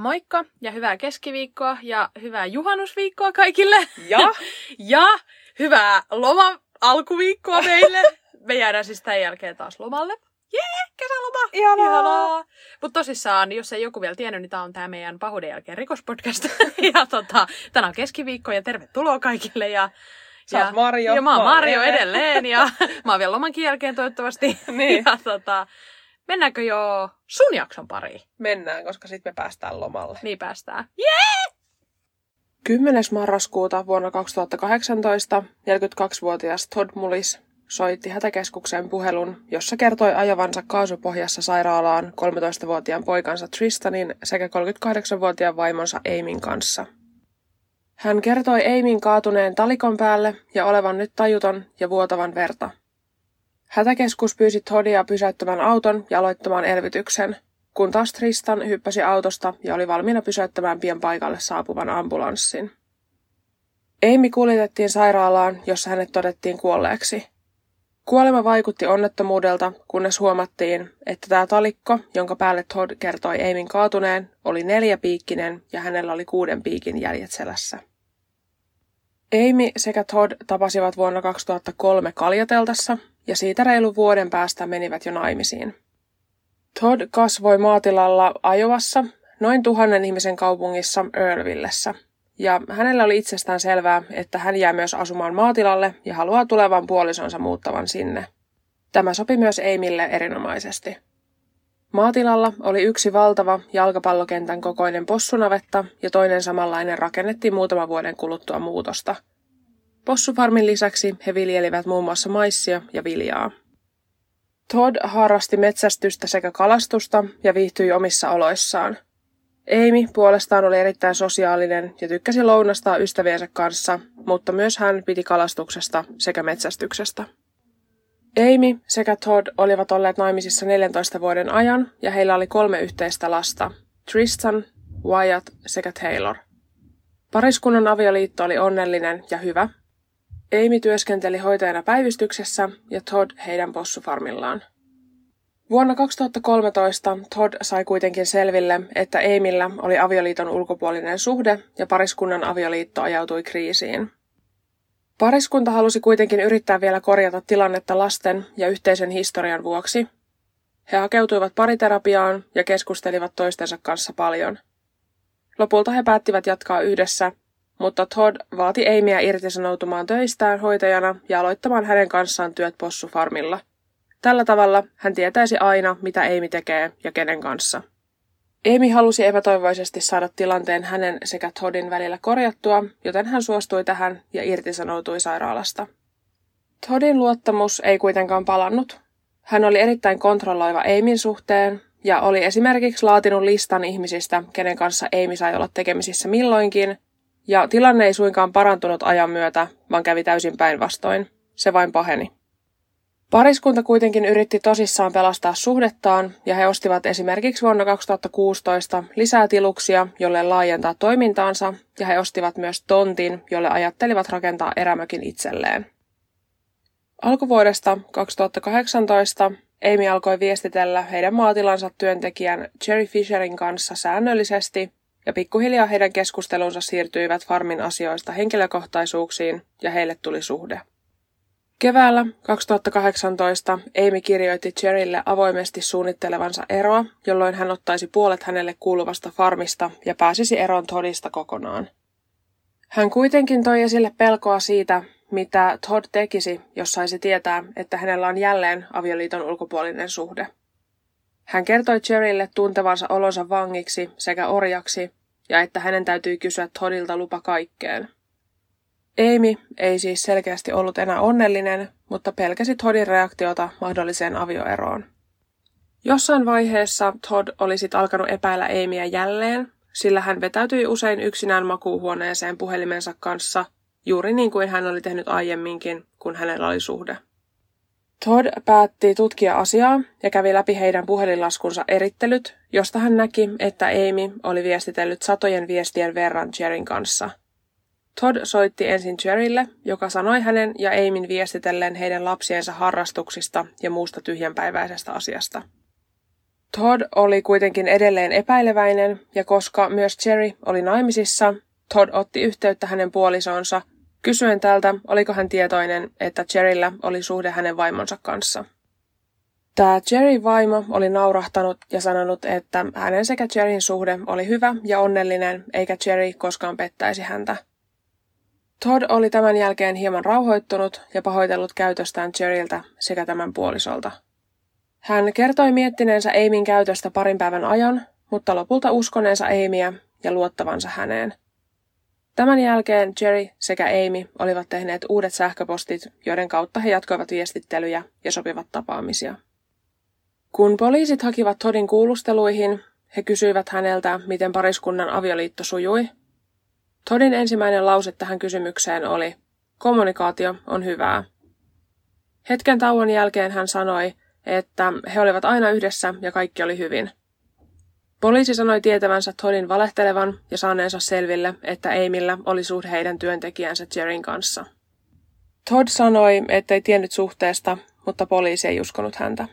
Moikka ja hyvää keskiviikkoa ja hyvää juhannusviikkoa kaikille. Ja? ja hyvää loma alkuviikkoa meille. Me jäädään siis tämän jälkeen taas lomalle. Jee, kesäloma! Ihanaa! Ihanaa. Mutta tosissaan, jos ei joku vielä tiennyt, niin tämä on tämä meidän pahuuden jälkeen rikospodcast. ja tota, tänään on keskiviikko ja tervetuloa kaikille. Ja, Sä ja, oot Marjo. Ja mä oon Eve. edelleen ja mä oon vielä lomankin jälkeen toivottavasti. Niin. Ja tota, mennäänkö jo sun jakson pariin? Mennään, koska sitten me päästään lomalle. Niin päästään. 10. marraskuuta vuonna 2018 42-vuotias Todd Mullis soitti hätäkeskukseen puhelun, jossa kertoi ajavansa kaasupohjassa sairaalaan 13-vuotiaan poikansa Tristanin sekä 38-vuotiaan vaimonsa Aimin kanssa. Hän kertoi Aimin kaatuneen talikon päälle ja olevan nyt tajuton ja vuotavan verta. Hätäkeskus pyysi Toddia pysäyttämään auton ja aloittamaan elvytyksen, kun taas Tristan hyppäsi autosta ja oli valmiina pysäyttämään pian paikalle saapuvan ambulanssin. Amy kuljetettiin sairaalaan, jossa hänet todettiin kuolleeksi. Kuolema vaikutti onnettomuudelta, kunnes huomattiin, että tämä talikko, jonka päälle Todd kertoi Aimin kaatuneen, oli neljäpiikkinen ja hänellä oli kuuden piikin jäljet selässä. Amy sekä Todd tapasivat vuonna 2003 kaljateltassa ja siitä reilu vuoden päästä menivät jo naimisiin. Todd kasvoi maatilalla Ajovassa, noin tuhannen ihmisen kaupungissa Earlvillessä. Ja hänellä oli itsestään selvää, että hän jää myös asumaan maatilalle ja haluaa tulevan puolisonsa muuttavan sinne. Tämä sopi myös Amille erinomaisesti. Maatilalla oli yksi valtava jalkapallokentän kokoinen possunavetta ja toinen samanlainen rakennettiin muutaman vuoden kuluttua muutosta. Possufarmin lisäksi he viljelivät muun muassa maissia ja viljaa. Todd harrasti metsästystä sekä kalastusta ja viihtyi omissa oloissaan. Amy puolestaan oli erittäin sosiaalinen ja tykkäsi lounastaa ystäviensä kanssa, mutta myös hän piti kalastuksesta sekä metsästyksestä. Amy sekä Todd olivat olleet naimisissa 14 vuoden ajan ja heillä oli kolme yhteistä lasta, Tristan, Wyatt sekä Taylor. Pariskunnan avioliitto oli onnellinen ja hyvä. Amy työskenteli hoitajana päivystyksessä ja Todd heidän possufarmillaan. Vuonna 2013 Todd sai kuitenkin selville, että Amillä oli avioliiton ulkopuolinen suhde ja pariskunnan avioliitto ajautui kriisiin. Pariskunta halusi kuitenkin yrittää vielä korjata tilannetta lasten ja yhteisen historian vuoksi. He hakeutuivat pariterapiaan ja keskustelivat toistensa kanssa paljon. Lopulta he päättivät jatkaa yhdessä, mutta Todd vaati Amyä irtisanoutumaan töistään hoitajana ja aloittamaan hänen kanssaan työt possufarmilla. Tällä tavalla hän tietäisi aina, mitä Amy tekee ja kenen kanssa. Amy halusi epätoivoisesti saada tilanteen hänen sekä Toddin välillä korjattua, joten hän suostui tähän ja irtisanoutui sairaalasta. Toddin luottamus ei kuitenkaan palannut. Hän oli erittäin kontrolloiva Amyn suhteen ja oli esimerkiksi laatinut listan ihmisistä, kenen kanssa Amy sai olla tekemisissä milloinkin, ja tilanne ei suinkaan parantunut ajan myötä, vaan kävi täysin päinvastoin. Se vain paheni. Pariskunta kuitenkin yritti tosissaan pelastaa suhdettaan ja he ostivat esimerkiksi vuonna 2016 lisää tiluksia, jolle laajentaa toimintaansa ja he ostivat myös tontin, jolle ajattelivat rakentaa erämökin itselleen. Alkuvuodesta 2018 Amy alkoi viestitellä heidän maatilansa työntekijän Jerry Fisherin kanssa säännöllisesti ja pikkuhiljaa heidän keskustelunsa siirtyivät farmin asioista henkilökohtaisuuksiin ja heille tuli suhde. Keväällä 2018 Amy kirjoitti Jerrylle avoimesti suunnittelevansa eroa, jolloin hän ottaisi puolet hänelle kuuluvasta farmista ja pääsisi eroon Toddista kokonaan. Hän kuitenkin toi esille pelkoa siitä, mitä Todd tekisi, jos saisi tietää, että hänellä on jälleen avioliiton ulkopuolinen suhde. Hän kertoi Jerrylle tuntevansa olonsa vangiksi sekä orjaksi ja että hänen täytyy kysyä Toddilta lupa kaikkeen. Amy ei siis selkeästi ollut enää onnellinen, mutta pelkäsi Toddin reaktiota mahdolliseen avioeroon. Jossain vaiheessa Todd oli sit alkanut epäillä Amyä jälleen, sillä hän vetäytyi usein yksinään makuuhuoneeseen puhelimensa kanssa, juuri niin kuin hän oli tehnyt aiemminkin, kun hänellä oli suhde. Todd päätti tutkia asiaa ja kävi läpi heidän puhelinlaskunsa erittelyt, josta hän näki, että Amy oli viestitellyt satojen viestien verran Jerin kanssa. Todd soitti ensin Jerrylle, joka sanoi hänen ja Amin viestitellen heidän lapsiensa harrastuksista ja muusta tyhjänpäiväisestä asiasta. Todd oli kuitenkin edelleen epäileväinen, ja koska myös Jerry oli naimisissa, Todd otti yhteyttä hänen puolisonsa, kysyen tältä, oliko hän tietoinen, että Jerryllä oli suhde hänen vaimonsa kanssa. Tämä Jerry vaimo oli naurahtanut ja sanonut, että hänen sekä Jerryn suhde oli hyvä ja onnellinen, eikä Jerry koskaan pettäisi häntä. Todd oli tämän jälkeen hieman rauhoittunut ja pahoitellut käytöstään Jerryltä sekä tämän puolisolta. Hän kertoi miettineensä Aimin käytöstä parin päivän ajan, mutta lopulta uskoneensa Amyä ja luottavansa häneen. Tämän jälkeen Jerry sekä Amy olivat tehneet uudet sähköpostit, joiden kautta he jatkoivat viestittelyjä ja sopivat tapaamisia. Kun poliisit hakivat Todin kuulusteluihin, he kysyivät häneltä, miten pariskunnan avioliitto sujui. Todin ensimmäinen lause tähän kysymykseen oli, kommunikaatio on hyvää. Hetken tauon jälkeen hän sanoi, että he olivat aina yhdessä ja kaikki oli hyvin. Poliisi sanoi tietävänsä Todin valehtelevan ja saaneensa selville, että Amyllä oli suhde heidän työntekijänsä Jerin kanssa. Todd sanoi, ettei tiennyt suhteesta, mutta poliisi ei uskonut häntä.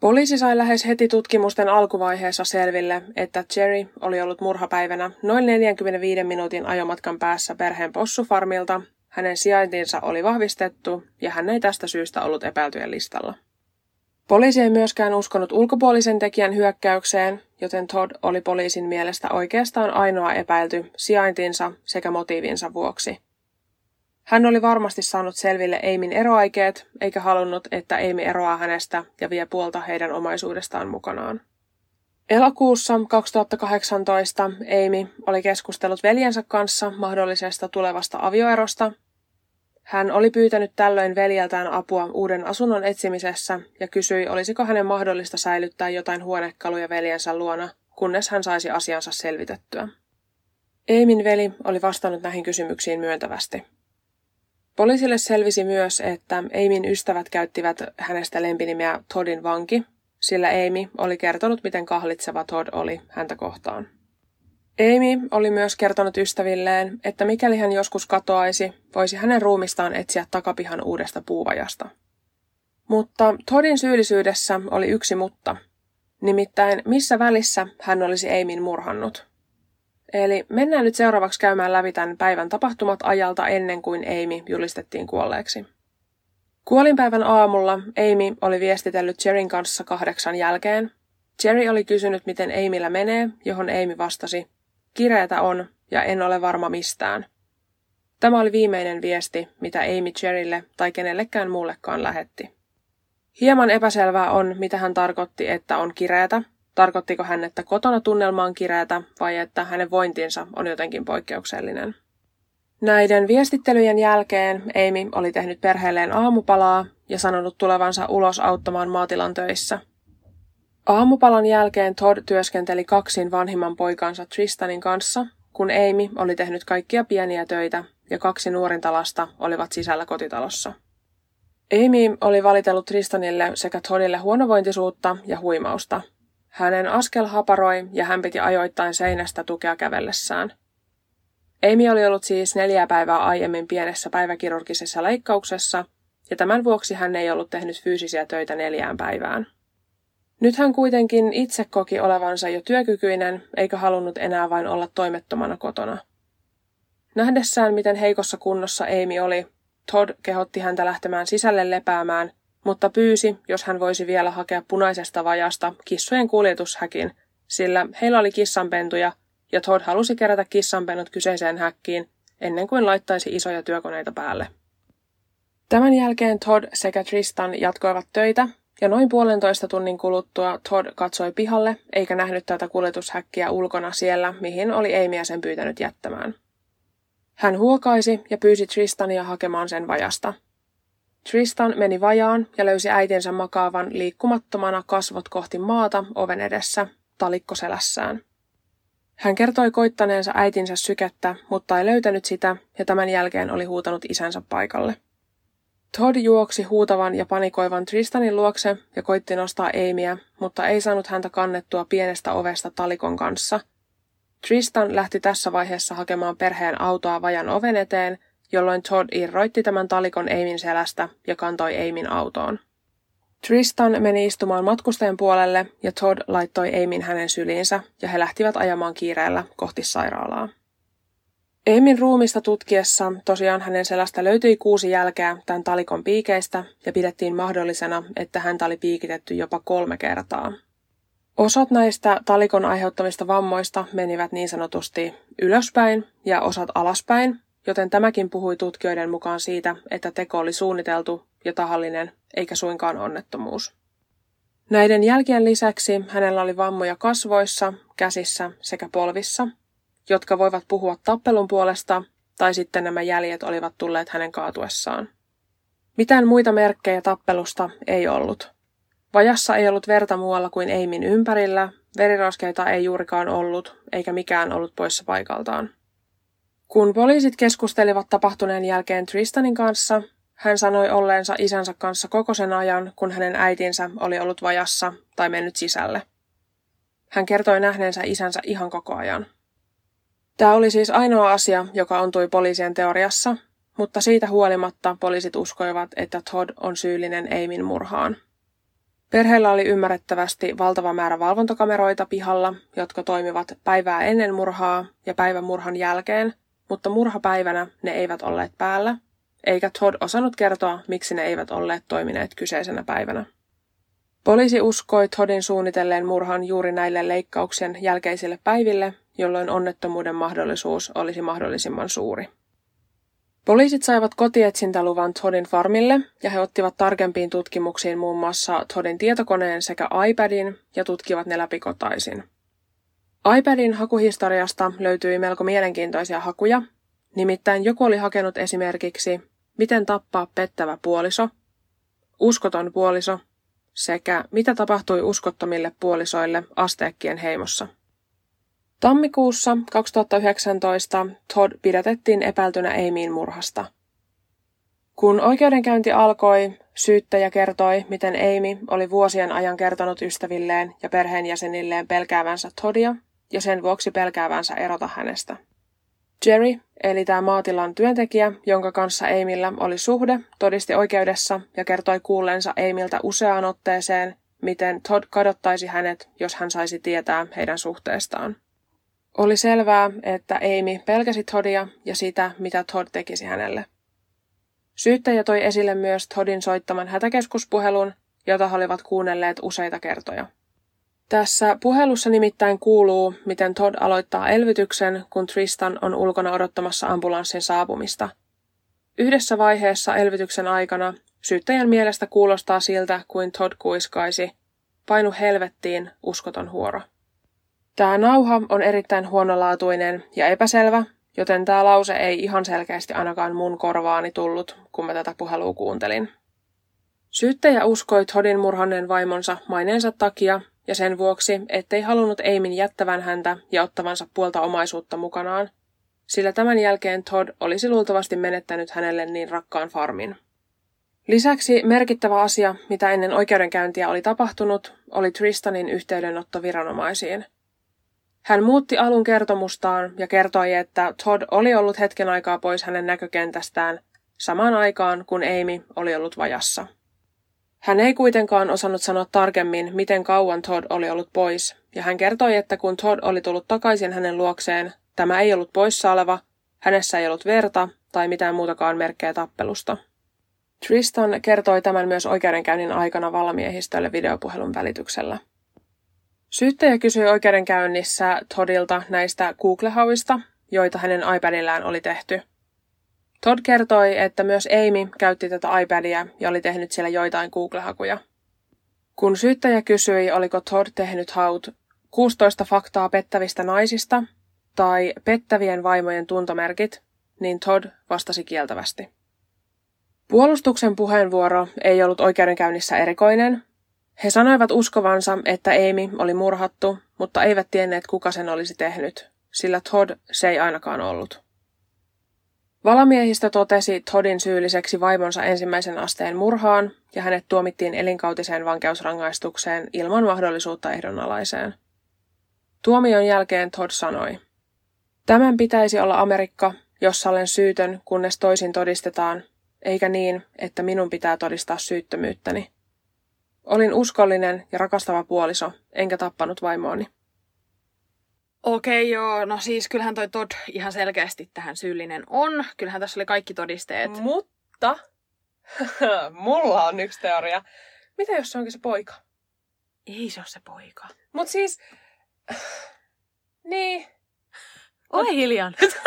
Poliisi sai lähes heti tutkimusten alkuvaiheessa selville, että Jerry oli ollut murhapäivänä noin 45 minuutin ajomatkan päässä perheen possufarmilta, hänen sijaintinsa oli vahvistettu ja hän ei tästä syystä ollut epäiltyjen listalla. Poliisi ei myöskään uskonut ulkopuolisen tekijän hyökkäykseen, joten Todd oli poliisin mielestä oikeastaan ainoa epäilty sijaintinsa sekä motiivinsa vuoksi. Hän oli varmasti saanut selville Eimin eroaikeet, eikä halunnut, että Eimi eroaa hänestä ja vie puolta heidän omaisuudestaan mukanaan. Elokuussa 2018 Amy oli keskustellut veljensä kanssa mahdollisesta tulevasta avioerosta hän oli pyytänyt tällöin veljeltään apua uuden asunnon etsimisessä ja kysyi, olisiko hänen mahdollista säilyttää jotain huonekaluja veljensä luona, kunnes hän saisi asiansa selvitettyä. Eimin veli oli vastannut näihin kysymyksiin myöntävästi. Poliisille selvisi myös, että Eimin ystävät käyttivät hänestä lempinimeä Toddin vanki, sillä Amy oli kertonut, miten kahlitseva Todd oli häntä kohtaan. Amy oli myös kertonut ystävilleen, että mikäli hän joskus katoaisi, voisi hänen ruumistaan etsiä takapihan uudesta puuvajasta. Mutta Todin syyllisyydessä oli yksi mutta. Nimittäin missä välissä hän olisi Eimin murhannut. Eli mennään nyt seuraavaksi käymään läpi tämän päivän tapahtumat ajalta ennen kuin Amy julistettiin kuolleeksi. Kuolinpäivän aamulla Amy oli viestitellyt Jerin kanssa kahdeksan jälkeen. Jerry oli kysynyt, miten Amyllä menee, johon Amy vastasi, Kireetä on, ja en ole varma mistään. Tämä oli viimeinen viesti, mitä Amy Cherrylle tai kenellekään muullekaan lähetti. Hieman epäselvää on, mitä hän tarkoitti, että on kireetä. Tarkoittiko hän, että kotona tunnelma on kireetä vai että hänen vointinsa on jotenkin poikkeuksellinen. Näiden viestittelyjen jälkeen Amy oli tehnyt perheelleen aamupalaa ja sanonut tulevansa ulos auttamaan maatilan töissä – Aamupalan jälkeen Todd työskenteli kaksin vanhimman poikansa Tristanin kanssa, kun Amy oli tehnyt kaikkia pieniä töitä ja kaksi nuorinta lasta olivat sisällä kotitalossa. Amy oli valitellut Tristanille sekä Toddille huonovointisuutta ja huimausta. Hänen askel haparoi ja hän piti ajoittain seinästä tukea kävellessään. Amy oli ollut siis neljä päivää aiemmin pienessä päiväkirurgisessa leikkauksessa, ja tämän vuoksi hän ei ollut tehnyt fyysisiä töitä neljään päivään. Nyt hän kuitenkin itse koki olevansa jo työkykyinen, eikä halunnut enää vain olla toimettomana kotona. Nähdessään, miten heikossa kunnossa Amy oli, Todd kehotti häntä lähtemään sisälle lepäämään, mutta pyysi, jos hän voisi vielä hakea punaisesta vajasta kissojen kuljetushäkin, sillä heillä oli kissanpentuja, ja Todd halusi kerätä kissanpennut kyseiseen häkkiin ennen kuin laittaisi isoja työkoneita päälle. Tämän jälkeen Todd sekä Tristan jatkoivat töitä ja noin puolentoista tunnin kuluttua Todd katsoi pihalle, eikä nähnyt tätä kuljetushäkkiä ulkona siellä, mihin oli Amyä sen pyytänyt jättämään. Hän huokaisi ja pyysi Tristania hakemaan sen vajasta. Tristan meni vajaan ja löysi äitinsä makaavan liikkumattomana kasvot kohti maata oven edessä, talikko selässään. Hän kertoi koittaneensa äitinsä sykettä, mutta ei löytänyt sitä ja tämän jälkeen oli huutanut isänsä paikalle. Todd juoksi huutavan ja panikoivan Tristanin luokse ja koitti nostaa Amyä, mutta ei saanut häntä kannettua pienestä ovesta talikon kanssa. Tristan lähti tässä vaiheessa hakemaan perheen autoa vajan oven eteen, jolloin Todd irroitti tämän talikon Amin selästä ja kantoi Amin autoon. Tristan meni istumaan matkustajan puolelle ja Todd laittoi Amin hänen syliinsä ja he lähtivät ajamaan kiireellä kohti sairaalaa. Amin ruumista tutkiessa tosiaan hänen selästä löytyi kuusi jälkeä tämän talikon piikeistä ja pidettiin mahdollisena, että häntä oli piikitetty jopa kolme kertaa. Osat näistä talikon aiheuttamista vammoista menivät niin sanotusti ylöspäin ja osat alaspäin, joten tämäkin puhui tutkijoiden mukaan siitä, että teko oli suunniteltu ja tahallinen, eikä suinkaan onnettomuus. Näiden jälkien lisäksi hänellä oli vammoja kasvoissa, käsissä sekä polvissa, jotka voivat puhua tappelun puolesta, tai sitten nämä jäljet olivat tulleet hänen kaatuessaan. Mitään muita merkkejä tappelusta ei ollut. Vajassa ei ollut verta muualla kuin Eimin ympärillä, veriroskeita ei juurikaan ollut, eikä mikään ollut poissa paikaltaan. Kun poliisit keskustelivat tapahtuneen jälkeen Tristanin kanssa, hän sanoi olleensa isänsä kanssa koko sen ajan, kun hänen äitinsä oli ollut vajassa tai mennyt sisälle. Hän kertoi nähneensä isänsä ihan koko ajan. Tämä oli siis ainoa asia, joka ontui poliisien teoriassa, mutta siitä huolimatta poliisit uskoivat, että Todd on syyllinen Eimin murhaan. Perheellä oli ymmärrettävästi valtava määrä valvontakameroita pihalla, jotka toimivat päivää ennen murhaa ja päivän murhan jälkeen, mutta murhapäivänä ne eivät olleet päällä, eikä Todd osannut kertoa, miksi ne eivät olleet toimineet kyseisenä päivänä. Poliisi uskoi Toddin suunnitelleen murhan juuri näille leikkauksien jälkeisille päiville, jolloin onnettomuuden mahdollisuus olisi mahdollisimman suuri. Poliisit saivat kotietsintäluvan Toddin farmille ja he ottivat tarkempiin tutkimuksiin muun muassa Toddin tietokoneen sekä iPadin ja tutkivat ne läpikotaisin. iPadin hakuhistoriasta löytyi melko mielenkiintoisia hakuja, nimittäin joku oli hakenut esimerkiksi Miten tappaa pettävä puoliso, Uskoton puoliso sekä Mitä tapahtui uskottomille puolisoille asteekkien heimossa. Tammikuussa 2019 Todd pidätettiin epäiltynä Amyin murhasta. Kun oikeudenkäynti alkoi, syyttäjä kertoi, miten Amy oli vuosien ajan kertonut ystävilleen ja perheenjäsenilleen pelkäävänsä Toddia ja sen vuoksi pelkäävänsä erota hänestä. Jerry, eli tämä maatilan työntekijä, jonka kanssa Amyllä oli suhde, todisti oikeudessa ja kertoi kuulleensa Amyltä useaan otteeseen, miten Todd kadottaisi hänet, jos hän saisi tietää heidän suhteestaan. Oli selvää, että Amy pelkäsi Toddia ja sitä, mitä Todd tekisi hänelle. Syyttäjä toi esille myös Toddin soittaman hätäkeskuspuhelun, jota he olivat kuunnelleet useita kertoja. Tässä puhelussa nimittäin kuuluu, miten Todd aloittaa elvytyksen, kun Tristan on ulkona odottamassa ambulanssin saapumista. Yhdessä vaiheessa elvytyksen aikana syyttäjän mielestä kuulostaa siltä, kuin Todd kuiskaisi, painu helvettiin, uskoton huoro. Tämä nauha on erittäin huonolaatuinen ja epäselvä, joten tämä lause ei ihan selkeästi ainakaan mun korvaani tullut, kun mä tätä puhelua kuuntelin. Syyttäjä uskoi Todin murhanneen vaimonsa maineensa takia ja sen vuoksi, ettei halunnut Eimin jättävän häntä ja ottavansa puolta omaisuutta mukanaan, sillä tämän jälkeen Todd olisi luultavasti menettänyt hänelle niin rakkaan farmin. Lisäksi merkittävä asia, mitä ennen oikeudenkäyntiä oli tapahtunut, oli Tristanin yhteydenotto viranomaisiin. Hän muutti alun kertomustaan ja kertoi, että Todd oli ollut hetken aikaa pois hänen näkökentästään samaan aikaan, kun Amy oli ollut vajassa. Hän ei kuitenkaan osannut sanoa tarkemmin, miten kauan Todd oli ollut pois, ja hän kertoi, että kun Todd oli tullut takaisin hänen luokseen, tämä ei ollut poissa oleva, hänessä ei ollut verta tai mitään muutakaan merkkejä tappelusta. Tristan kertoi tämän myös oikeudenkäynnin aikana valmiehistölle videopuhelun välityksellä. Syyttäjä kysyi oikeudenkäynnissä Toddilta näistä Google-hauista, joita hänen iPadillään oli tehty. Todd kertoi, että myös Amy käytti tätä iPadia ja oli tehnyt siellä joitain Google-hakuja. Kun syyttäjä kysyi, oliko Todd tehnyt haut 16 faktaa pettävistä naisista tai pettävien vaimojen tuntomerkit, niin Todd vastasi kieltävästi. Puolustuksen puheenvuoro ei ollut oikeudenkäynnissä erikoinen, he sanoivat uskovansa, että Amy oli murhattu, mutta eivät tienneet kuka sen olisi tehnyt, sillä Todd se ei ainakaan ollut. Valamiehistö totesi Toddin syylliseksi vaimonsa ensimmäisen asteen murhaan ja hänet tuomittiin elinkautiseen vankeusrangaistukseen ilman mahdollisuutta ehdonalaiseen. Tuomion jälkeen Todd sanoi, Tämän pitäisi olla Amerikka, jossa olen syytön, kunnes toisin todistetaan, eikä niin, että minun pitää todistaa syyttömyyttäni. Olin uskollinen ja rakastava puoliso, enkä tappanut vaimoani. Okei, joo. No siis kyllähän toi Todd ihan selkeästi tähän syyllinen on. Kyllähän tässä oli kaikki todisteet. Mutta mulla on yksi teoria. Mitä jos se onkin se poika? Ei se ole se poika. Mut siis... Niin. Ole hiljaa nyt.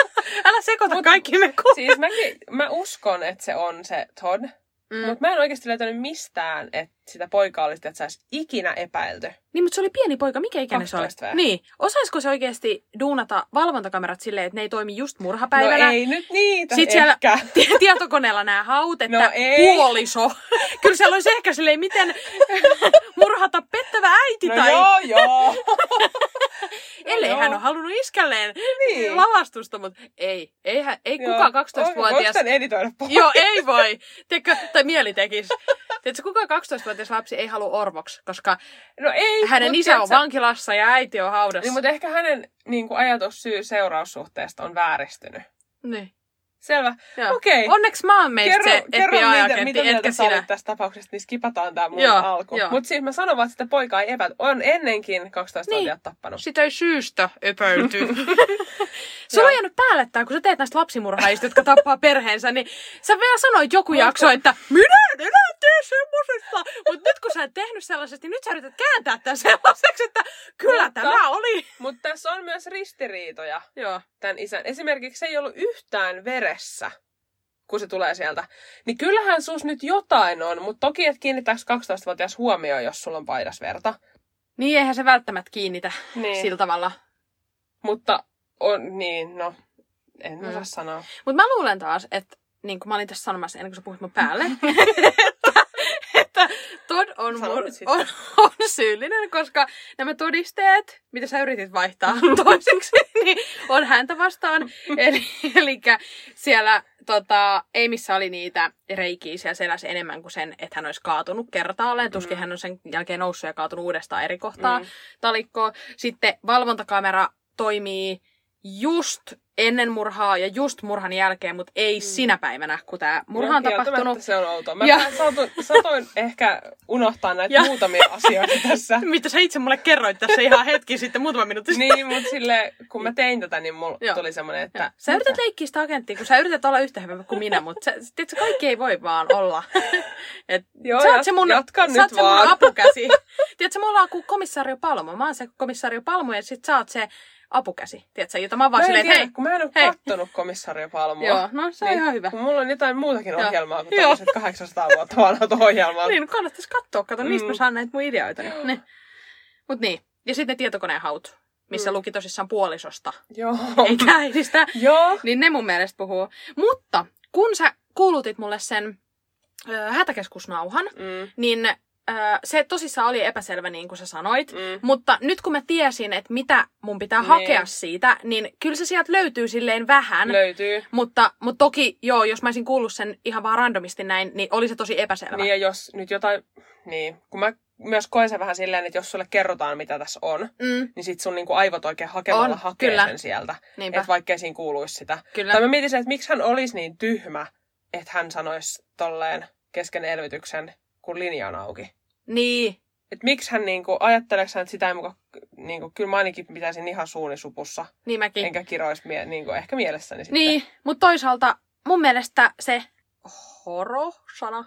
Älä sekoita kaikki me ku... Siis mäkin, mä uskon, että se on se Todd. Mm. Mutta mä en oikeasti löytänyt mistään, että sitä poikaa olisi, että saisi ikinä epäilty. Niin, mutta se oli pieni poika. Mikä ikäinen se oli? 12 vai? Niin. Osaisiko se oikeasti duunata valvontakamerat silleen, että ne ei toimi just murhapäivänä? No ei nyt niitä Sitten siellä ehkä. ti- tietokoneella nämä haut, että No ei. puoliso. Kyllä siellä olisi ehkä silleen, miten murhata pettävä äiti No tai... joo, joo. Ellei joo. hän ole halunnut iskälleen Niin. lavastusta, mutta ei. Eihän, ei Joo. kukaan Voiko 12-vuotias... tän editoida pois? Joo, ei voi. Tiedätkö, tai mieli tekisi. Tiedätkö, kukaan 12-vuotias lapsi ei halua orvoksi, koska No ei. hänen isä on tiedätkö- vankilassa ja äiti on haudassa. Niin, mutta ehkä hänen niin kuin, ajatus syy-seuraussuhteesta on vääristynyt. Niin. Selvä. Joo. Okei. Onneksi mä oon meistä Kerro, se kerro mitä, mitä mieltä etkä sinä. tästä tapauksesta, niin skipataan tää mun Joo, alku. Mutta siis mä sanon vaan, että sitä poikaa ei epät. On ennenkin 12-vuotiaat tappanut. Sitä ei syystä epäilty. Sulla Joo. on jäänyt päälle tää, kun sä teet näistä lapsimurhaajista, jotka tappaa perheensä, niin sä vielä sanoit joku Mutta- jakso, että minä en enää tee semmosesta. Mutta nyt kun sä et tehnyt sellaisesta, niin nyt sä yrität kääntää tämän sellaiseksi, että kyllä Mutta- tämä oli. Mutta tässä on myös ristiriitoja Joo. Tämän isän. Esimerkiksi se ei ollut yhtään veressä, kun se tulee sieltä. Niin kyllähän sus nyt jotain on, mutta toki et kiinnittääkö 12-vuotias huomioon, jos sulla on paidas verta. Niin eihän se välttämättä kiinnitä Niin. sillä tavalla. Mutta on, niin, no, en Mm. osaa sanoa. Mutta mä luulen taas, että niin kuin mä olin tässä sanomassa ennen kuin sä puhuit mun päälle, että, että Todd on, sitten. on, on syyllinen, koska nämä todisteet, mitä sä yritit vaihtaa toiseksi, niin on häntä vastaan. Eli, eli siellä tota, Amissa oli niitä reikiä siellä selässä enemmän kuin sen, että hän olisi kaatunut kertaalleen. Tuskin Mm. hän on sen jälkeen noussut ja kaatunut uudestaan eri kohtaa Mm. talikkoa. Sitten valvontakamera toimii just ennen murhaa ja just murhan jälkeen, mutta ei mm. sinä päivänä, kun tämä murha on tapahtunut. Se on outoa. Mä Ja- ja. saatoin, saatoin ehkä unohtaa näitä Ja- ja. muutamia asioita tässä. Mitä sä itse mulle kerroit tässä ihan hetki sitten, muutama minuutti sitten. niin, mutta sille, kun mä tein tätä, niin mulla Joo. tuli semmoinen, että... Sä yrität leikkiä sitä agenttia, kun sä yrität olla yhtä hyvä kuin minä, mutta sä, tiedätkö, kaikki ei voi vaan olla. Et, Joo, sä oot se mun, jatka sä nyt oot se mun apukäsi. tiedätkö, me ollaan kuin komissaario Palmo. Mä oon se komissaario Palmo ja sit sä oot se apukäsi. Tiedätkö, jota mä vaan Mä en silleen, tiedä, hei, kun mä en ole hei. kattonut komissario Palmua. Joo, no se on niin, ihan hyvä. Kun mulla on jotain muutakin Joo. ohjelmaa kuin Joo. tämmöiset 800 vuotta vanhat ohjelmat. Niin, no kannattaisi katsoa, kato, mistä mä Mm. saan näitä mun ideoita. Niin. Mut niin. Ja sitten ne tietokoneen haut, missä Mm. luki tosissaan puolisosta, Joo. eikä äidistä. Joo. Niin ne mun mielestä puhuu. Mutta kun sä kuulutit mulle sen ö, hätäkeskusnauhan, Mm, niin se tosissaan oli epäselvä niin kuin sä sanoit. mm. Mutta nyt kun mä tiesin, että mitä mun pitää Niin. hakea siitä, niin kyllä se sieltä löytyy silleen vähän. Löytyy. mutta, mutta toki, joo, jos mä olisin kuullut sen ihan vaan randomisti näin, niin oli se tosi epäselvä. Niin ja jos nyt jotain... Niin, kun mä myös koen sen vähän silleen, että jos sulle kerrotaan, mitä tässä on, Mm, niin sit sun niinku aivot oikein hakemalla On, hakee kyllä. sen sieltä. niinpä, Että vaikkei siinä kuuluisi sitä. kyllä. Tai mä mietin sen, että miksi hän olisi niin tyhmä, että hän sanoisi tolleen kesken elvytyksen, kun linja on auki. Niin, Et miksi hän niinku, ajatteleeko hän, että sitä ei muka, niinku, kyllä mä ainakin pitäisin ihan suuni supussa, niin mäkin. enkä kiroisi mie, niinku, ehkä mielessäni sitten. Niin, mutta toisaalta mun mielestä se horo-sana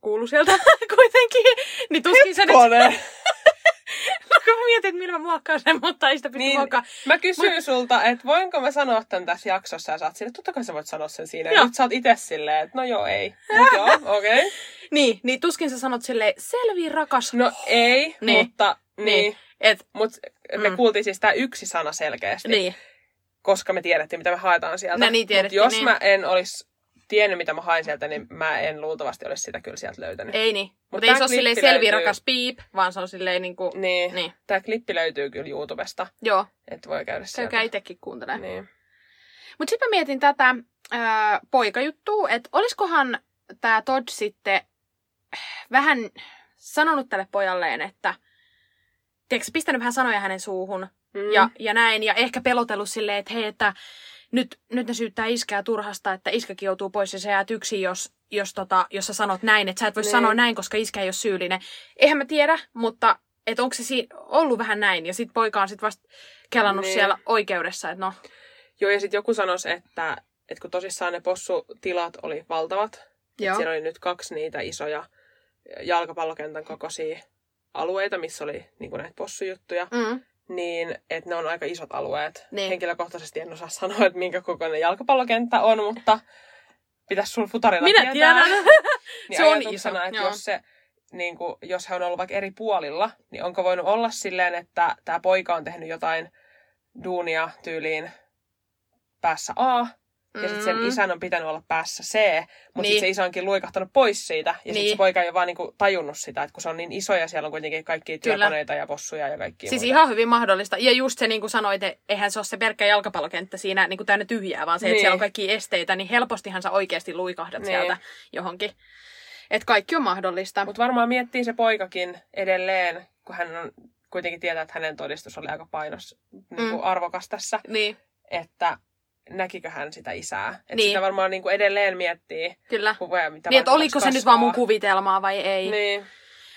kuuluu sieltä kuitenkin. Niin tuskin se nyt... Kun mä mietin, että millä mä muokkaan sen, mutta ei sitä pysty Niin. muokkaan. Mä kysyin sulta, että voinko mä sanoa tämän tässä jaksossa, ja sä oot silleen, totta kai sä voit sanoa sen siinä. Joo. Nyt sä oot itse silleen, että no joo, ei. Mut joo, okei. Okay. Niin, niin tuskin sä sanot silleen, selvi rakas. No ei, Niin. mutta niin. Niin. Et, Mut me Mm. kuultiin siis tää yksi sana selkeästi. niin, koska me tiedettiin, mitä me haetaan sieltä. No niin, Mut jos niin. mä en olisi tiennyt, mitä mä hain sieltä, niin mä en luultavasti olisi sitä kyllä sieltä löytänyt. ei niin. Mutta Mut ei se ole silleen selvi löytyy- rakas piip, vaan se on silleen niinku... Niin. Niin, Tämä klippi löytyy kyllä YouTubesta, joo. että voi käydä sieltä. Käykää itsekin kuuntelemaan. Niin. Mutta sitten mä mietin tätä ää, poikajuttua, että olisikohan tämä Todd sitten vähän sanonut tälle pojalleen, että tiedätkö, pistänyt vähän sanoja hänen suuhun Mm. ja, ja näin, ja ehkä pelotellut silleen, että hei, että nyt, nyt ne syyttää iskää turhasta, että iskäkin joutuu pois ja sä jäät yksin, jos, jos, tota, jos sä sanot näin, että sä et voi Niin. sanoa näin, koska iskä ei ole syyllinen. Eihän mä tiedä, mutta että onko se si- ollut vähän näin. Ja sit poika on sit vasta kelannut Niin. siellä oikeudessa, että no, Joo, ja sitten joku sanoisi, että, että kun tosissaan ne possutilat oli valtavat, joo. siellä oli nyt kaksi niitä isoja jalkapallokentän kokoisia alueita, missä oli niin näitä possujuttuja, Mm, niin että ne on aika isot alueet. Niin. Henkilökohtaisesti en osaa sanoa, että minkä kokoinen jalkapallokenttä on, mutta pitäisi sun futarilla Minä tietää. tiedän. Niin Se on iso, että joo. jos, se, niin kuin, jos he on ollut vaikka eri puolilla, niin onko voinut olla silleen, että tämä poika on tehnyt jotain duunia tyyliin päässä A, ja sitten sen Mm. isän on pitänyt olla päässä C, mutta Niin. sitten se isä onkin luikahtanut pois siitä, ja sitten Niin. se poika ei ole vaan niinku tajunnut sitä, että kun se on niin iso ja siellä on kuitenkin kaikki Kyllä. työkoneita ja possuja ja kaikki Siis ihan hyvin mahdollista. Ja just se, niin kuin sanoit, että eihän se ole se pelkkä jalkapallokenttä siinä niin kuin täynnä tyhjää, vaan se, että Niin. siellä on kaikki esteitä, niin helpostihan sä oikeasti luikahdat Niin. sieltä johonkin. Että kaikki on mahdollista. Mutta varmaan miettii se poikakin edelleen, kun hän on kuitenkin tietää, että hänen todistus oli aika painos niin Mm. kuin arvokas tässä, Niin, että näkikö hän sitä isää. Että Niin. sitä varmaan niin kuin edelleen miettii, kyllä. kun voi, mitä Niin, että oliko se nyt kasvaa. vaan mun kuvitelmaa vai ei. Niin.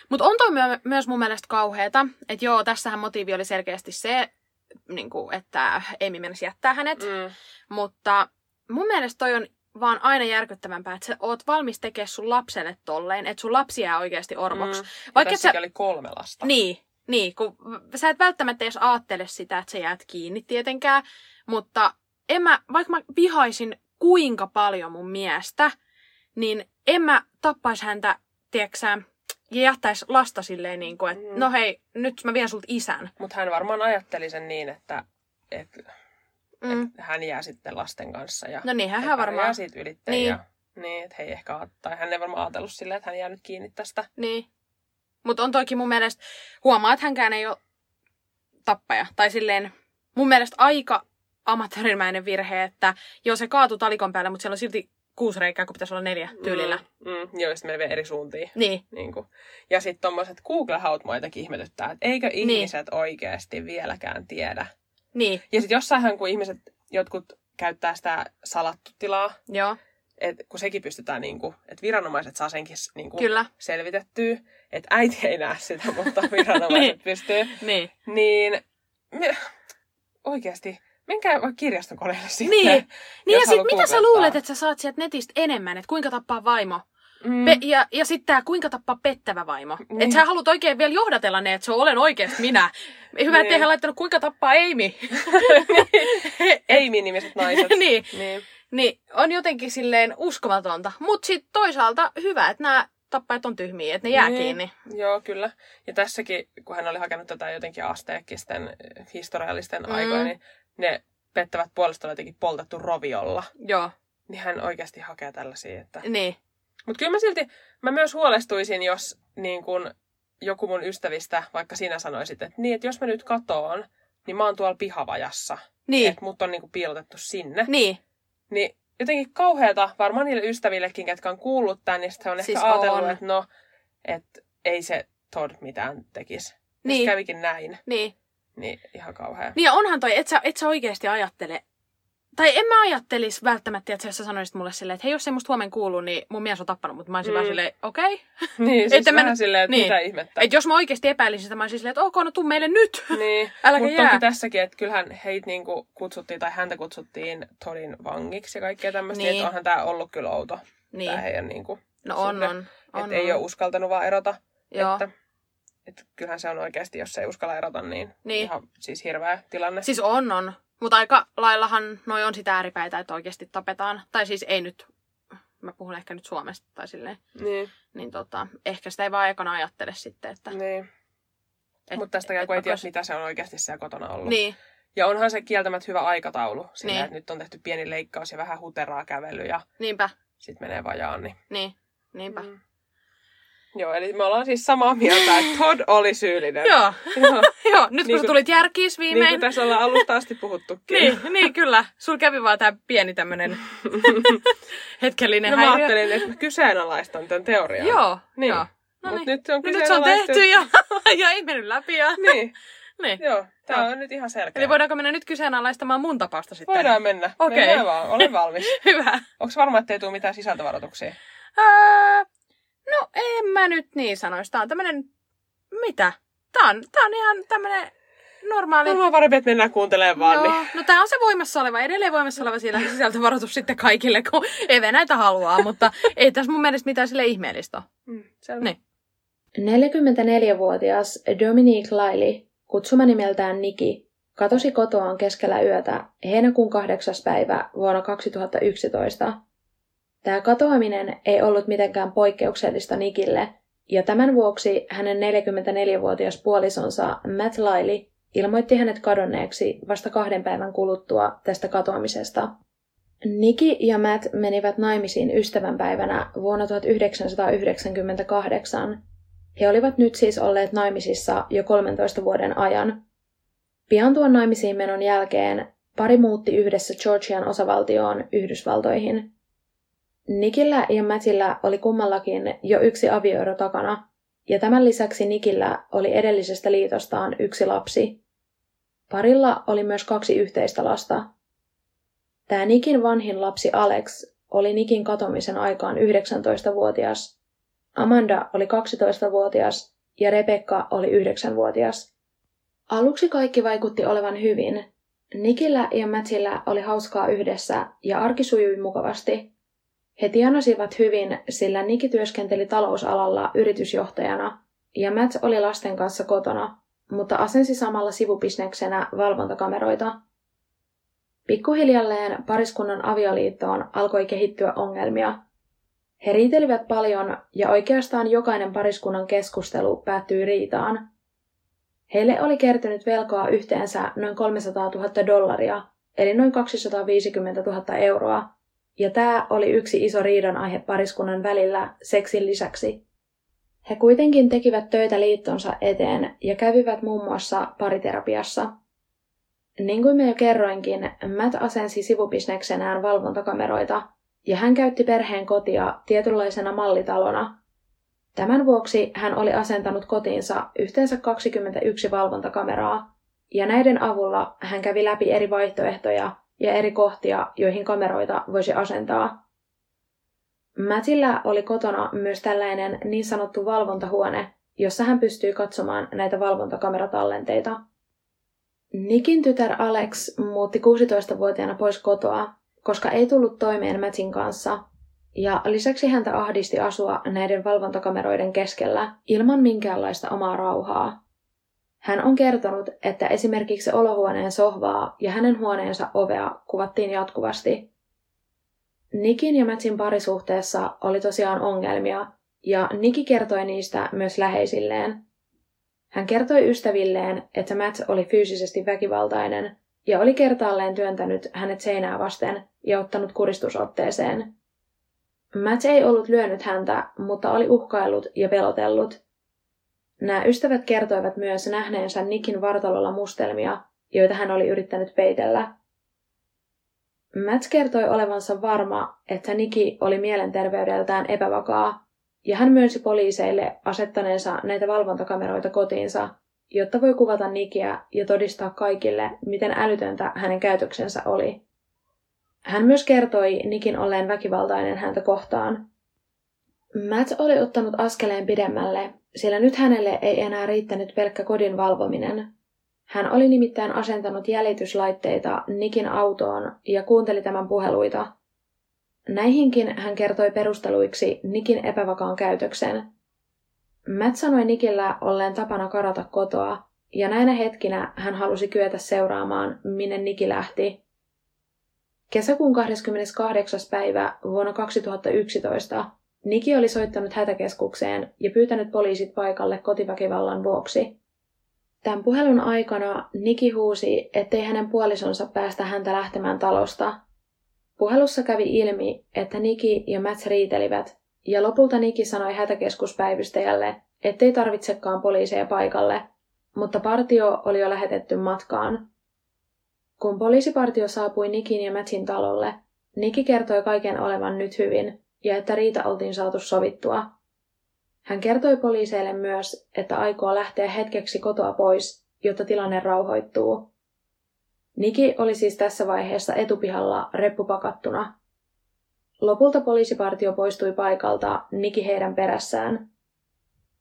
Mutta on toi myö- myös mun mielestä kauheeta. Että joo, tässähän motiivi oli selkeästi se, niin kuin, että Amy menisi jättää hänet. Mm. Mutta mun mielestä toi on vaan aina järkyttävämpää, että sä oot valmis tekemään sun lapselle tolleen, että sun lapsi jää oikeasti orvoksi. Mm. Vaikka sä... oli kolme lasta. Niin, niin, kun sä et välttämättä edes aattele sitä, että sä jäät kiinni tietenkään, mutta en mä, vaikka mä vihaisin kuinka paljon mun miestä, niin en mä tappais häntä, tieksä, ja jättäis lasta silleen niin kuin, että Mm. no hei, nyt mä vien sulta isän. Mutta hän varmaan ajatteli sen niin, että, että, Mm. että hän jää sitten lasten kanssa. Ja No niinhän hän varmaan, siitä ylitteen. Niin. Ja, niin, että he ei ehkä, tai hän ei varmaan ajatellut silleen, että hän jää nyt kiinni tästä. niin. Mutta on toki mun mielestä, huomaa, että hänkään ei ole tappaja. Tai silleen, mun mielestä aika amatöörimäinen virhe, että joo se kaatui talikon päälle, mutta siellä on silti kuusi reikää, kun pitäisi olla neljä tyylillä. Mm, mm, joo, sitten menee eri suuntiin. Niin, Niin kuin. Ja sitten tommoset Google-haut mua jotenkin ihmetyttää, että eikö ihmiset oikeasti vieläkään tiedä. niin, Ja sitten jossainhan, kun ihmiset, jotkut käyttää sitä salattu tilaa, joo, että kun sekin pystytään, niin kuin, että viranomaiset saa senkin niin kuin, kyllä, selvitettyä, että äiti ei näe sitä, mutta viranomaiset Niin. pystyy, niin. niin me, oikeasti, menkää vaikka kirjastokoneelle sitten. Niin, niin ja jos sit haluaa mitä sä luulet, että sä saat sieltä netistä enemmän, että kuinka tappaa vaimo? Mm, Pe- ja, ja sitten tää kuinka tappaa pettävä vaimo. Niin. Että sä haluat oikein vielä johdatella ne, että se olen oikeasti minä. Hyvä, Niin. ettei laittanut kuinka tappaa Amy. Ei-nimiset naiset. niin, niin. niin, on jotenkin silleen uskomatonta. Mutta sitten toisaalta hyvä, että nämä tappajat on tyhmiä, että ne jää Niin. kiinni. Joo, kyllä. Ja tässäkin, kun hän oli hakenut tätä jotenkin asteekkisten historiallisten Mm. mm. aikoja, niin ne pettävät puolesta on jotenkin poltettu roviolla. Joo, Niin hän oikeasti hakee tällaisia. Että... niin. Mutta kyllä mä silti, mä myös huolestuisin, jos niin kun joku mun ystävistä, vaikka sinä sanoisit, että niin, että jos mä nyt katoon, niin mä oon tuolla pihavajassa. Niin, Että mut on niin piilotettu sinne. niin. Niin jotenkin kauheata varmaan niille ystävillekin, ketkä on kuullut tämän, niin sitten he on Siis ehkä ajatellut, että no, että ei se Todd mitään tekisi. Niin. Jos kävikin näin, Niin. Niin ihan kauhea. Niin ja onhan toi, et sä, et sä oikeasti ajattele. Tai en mä ajattelisi välttämättä, että sä sanoisit mulle silleen, että hei, jos ei musta huomenna kuulu, niin mun mies on tappanut, mutta mä olisin mm. vaan silleen, okei. Okay. niin, siis Että mä vähän nyt- silleen, että niin. mitä ihmettä. Että jos mä oikeasti epäilisin sitä, mä olisin silleen, että ok, no tuu meille nyt. Niin, Äläkä mutta toki tässäkin, että kyllähän heitä niinku kutsuttiin, tai häntä kutsuttiin Todin vangiksi ja kaikkea tämmöistä, Niin. niin. että onhan tämä ollut kyllä outo, Niin, tämä heidän niinku, no on, on. on, että ei ole uskaltanut vaan erota. Joo. Että, että kyllähän se on oikeasti, jos ei uskalla erota, niin, Niin. ihan siis hirveä tilanne. Siis on, on. Mutta aika laillahan noi on sitä ääripäitä, että oikeasti tapetaan. Tai siis ei nyt, mä puhun ehkä nyt Suomesta tai silleen. Niin, Niin tota, ehkä sitä ei vaan ekana ajattele sitten, että... niin. et- Mutta tästäkään et kun ei tiedä, mitä se on oikeasti siellä kotona ollut. Niin, Ja onhan se kieltämättä hyvä aikataulu. Sillä, Niin. että nyt on tehty pieni leikkaus ja vähän huteraa kävely ja niinpä, sitten menee vajaan. Niin. niin, niinpä. Mm. Joo, eli me ollaan siis samaa mieltä, että Todd oli syyllinen. Joo, Joo. joo, nyt kun Niin niin kuin- tulit järkiis Niin viimein. kuin tässä ollaan alusta asti puhuttukin. Niin, niin, kyllä. Sul kävi vaan tää pieni tämmönen hetkellinen No mä häiriö. ajattelin, että mä kyseenalaistan tämän teorian. Joo, Niin. joo. No Mut niin. nyt se on No nyt se on tehty ja, ja ei mennyt läpi. Ja... Niin, Niin. joo. Joo. on nyt ihan selkeä. Eli voidaanko mennä nyt kyseenalaistamaan mun tapausta sitten? Voidaan mennä. Okei. Mennään vaan, olen valmis. Hyvä. Onko varma, ettei tule mitään sisältövaroituksia? Öö, no en mä nyt niin sanoisi. Tää on tämmönen, mitä? Tää on, tää on ihan tämmönen normaali. No, parempi, että mennään kuuntelemaan vaan. Joo, Niin. no tää on se voimassa oleva, edelleen voimassa oleva siellä sisältövaroitus sitten kaikille, kun Eve näitä haluaa, mutta ei tässä mun mielestä mitään sille ihmeellistä ole. Mm, selvä. Niin. 44-vuotias Dominique Laili, kutsuma nimeltään Niki, katosi kotoaan keskellä yötä heinäkuun 8. päivä vuonna 2011. Tämä katoaminen ei ollut mitenkään poikkeuksellista Nikille, ja tämän vuoksi hänen 44-vuotias puolisonsa Matt Laili ilmoitti hänet kadonneeksi vasta kahden päivän kuluttua tästä katoamisesta. Niki ja Matt menivät naimisiin ystävänpäivänä vuonna 1998. He olivat nyt siis olleet naimisissa jo 13 vuoden ajan. Pian tuon naimisiin menon jälkeen pari muutti yhdessä Georgian osavaltioon Yhdysvaltoihin. Nikillä ja Mattillä oli kummallakin jo yksi avioero takana, ja tämän lisäksi Nikillä oli edellisestä liitostaan yksi lapsi. Parilla oli myös kaksi yhteistä lasta. Tämä Nikin vanhin lapsi Alex oli Nikin katomisen aikaan 19-vuotias, Amanda oli 12-vuotias ja Rebecca oli 9-vuotias. Aluksi kaikki vaikutti olevan hyvin. Nikillä ja Mattillä oli hauskaa yhdessä ja arki sujui mukavasti. He tienasivat hyvin, sillä Niki työskenteli talousalalla yritysjohtajana ja Matt oli lasten kanssa kotona, mutta asensi samalla sivubisneksenä valvontakameroita. Pikkuhiljalleen pariskunnan avioliittoon alkoi kehittyä ongelmia. He riitelivät paljon ja oikeastaan jokainen pariskunnan keskustelu päättyi riitaan. Heille oli kertynyt velkaa yhteensä noin 300 000 dollaria, eli noin 250 000 euroa, ja tämä oli yksi iso riidan aihe pariskunnan välillä seksin lisäksi. He kuitenkin tekivät töitä liittonsa eteen ja kävivät muun muassa pariterapiassa. Niin kuin me jo kerroinkin, Matt asensi sivubisneksenään valvontakameroita, ja hän käytti perheen kotia tietynlaisena mallitalona. Tämän vuoksi hän oli asentanut kotiinsa yhteensä 21 valvontakameraa, ja näiden avulla hän kävi läpi eri vaihtoehtoja ja eri kohtia, joihin kameroita voisi asentaa. Mattillä oli kotona myös tällainen niin sanottu valvontahuone, jossa hän pystyi katsomaan näitä valvontakameratallenteita. Nikin tytär Alex muutti 16-vuotiaana pois kotoa, koska ei tullut toimeen Mattin kanssa, ja lisäksi häntä ahdisti asua näiden valvontakameroiden keskellä ilman minkäänlaista omaa rauhaa. Hän on kertonut, että esimerkiksi olohuoneen sohvaa ja hänen huoneensa ovea kuvattiin jatkuvasti. Nikin ja Matsin parisuhteessa oli tosiaan ongelmia, ja Niki kertoi niistä myös läheisilleen. Hän kertoi ystävilleen, että Matt oli fyysisesti väkivaltainen ja oli kertaalleen työntänyt hänet seinää vasten ja ottanut kuristusotteeseen. Matt ei ollut lyönyt häntä, mutta oli uhkaillut ja pelotellut. Nämä ystävät kertoivat myös nähneensä Nikin vartalolla mustelmia, joita hän oli yrittänyt peitellä. Matt kertoi olevansa varma, että Niki oli mielenterveydeltään epävakaa, ja hän myönsi poliiseille asettaneensa näitä valvontakameroita kotiinsa, jotta voi kuvata Nikiä ja todistaa kaikille, miten älytöntä hänen käytöksensä oli. Hän myös kertoi Nikin olleen väkivaltainen häntä kohtaan. Matt oli ottanut askeleen pidemmälle, sillä nyt hänelle ei enää riittänyt pelkkä kodin valvominen. Hän oli nimittäin asentanut jäljityslaitteita Nikin autoon ja kuunteli tämän puheluita. Näihinkin hän kertoi perusteluiksi Nikin epävakaan käytöksen. Matt sanoi Nikillä olleen tapana karata kotoa, ja näinä hetkinä hän halusi kyetä seuraamaan, minne Niki lähti. Kesäkuun 28. päivä vuonna 2011 Niki oli soittanut hätäkeskukseen ja pyytänyt poliisit paikalle kotiväkivallan vuoksi. Tämän puhelun aikana Niki huusi, ettei hänen puolisonsa päästä häntä lähtemään talosta. Puhelussa kävi ilmi, että Niki ja Matt riitelivät, ja lopulta Niki sanoi hätäkeskuspäivystäjälle, ettei tarvitsekaan poliiseja paikalle, mutta partio oli jo lähetetty matkaan. Kun poliisipartio saapui Nikin ja Mattin talolle, Niki kertoi kaiken olevan nyt hyvin ja että riita oltiin saatu sovittua. Hän kertoi poliiseille myös, että aikoo lähteä hetkeksi kotoa pois, jotta tilanne rauhoittuu. Niki oli siis tässä vaiheessa etupihalla reppupakattuna. Lopulta poliisipartio poistui paikalta, Niki heidän perässään.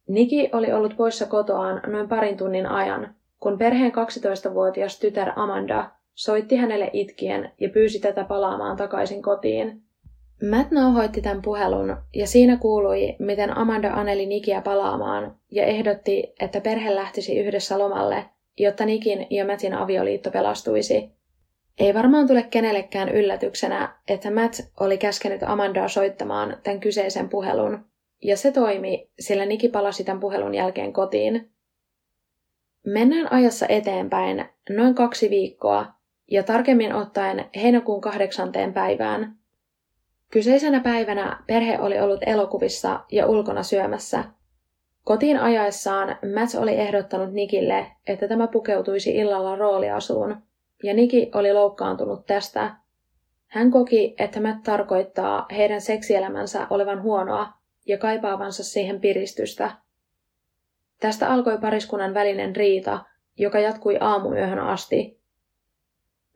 Niki oli ollut poissa kotoaan noin parin tunnin ajan, kun perheen 12-vuotias tytär Amanda soitti hänelle itkien ja pyysi tätä palaamaan takaisin kotiin. Matt nauhoitti tämän puhelun ja siinä kuului, miten Amanda aneli Nikiä palaamaan ja ehdotti, että perhe lähtisi yhdessä lomalle, jotta Nikin ja Mattin avioliitto pelastuisi. Ei varmaan tule kenellekään yllätyksenä, että Matt oli käskenyt Amandaa soittamaan tämän kyseisen puhelun, ja se toimi, sillä Niki palasi tämän puhelun jälkeen kotiin. Mennään ajassa eteenpäin noin kaksi viikkoa, ja tarkemmin ottaen heinäkuun kahdeksanteen päivään. Kyseisenä päivänä perhe oli ollut elokuvissa ja ulkona syömässä. Kotiin ajaessaan Matt oli ehdottanut Nikille, että tämä pukeutuisi illalla rooliasuun, ja Niki oli loukkaantunut tästä. Hän koki, että Matt tarkoittaa heidän seksielämänsä olevan huonoa ja kaipaavansa siihen piristystä. Tästä alkoi pariskunnan välinen riita, joka jatkui aamuyöhön asti.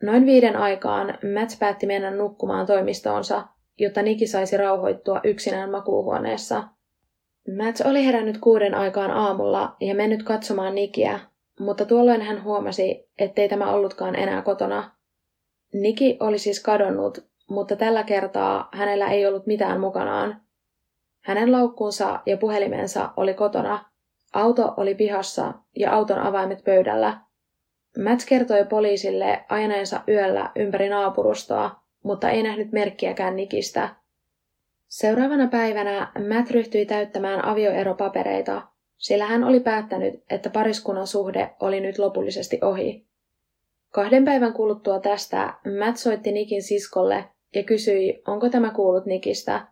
Noin viiden aikaan Matt päätti mennä nukkumaan toimistoonsa, jotta Niki saisi rauhoittua yksinään makuuhuoneessa. Matt oli herännyt kuuden aikaan aamulla ja mennyt katsomaan Nikiä, mutta tuolloin hän huomasi, ettei tämä ollutkaan enää kotona. Niki oli siis kadonnut, mutta tällä kertaa hänellä ei ollut mitään mukanaan. Hänen laukkuunsa ja puhelimensa oli kotona, auto oli pihassa ja auton avaimet pöydällä. Matt kertoi poliisille ajaneensa yöllä ympäri naapurustoa, mutta ei nähnyt merkkiäkään Nikistä. Seuraavana päivänä Matt ryhtyi täyttämään avioeropapereita, sillä hän oli päättänyt, että pariskunnan suhde oli nyt lopullisesti ohi. Kahden päivän kuluttua tästä Matt soitti Nikin siskolle ja kysyi, onko tämä kuullut Nikistä.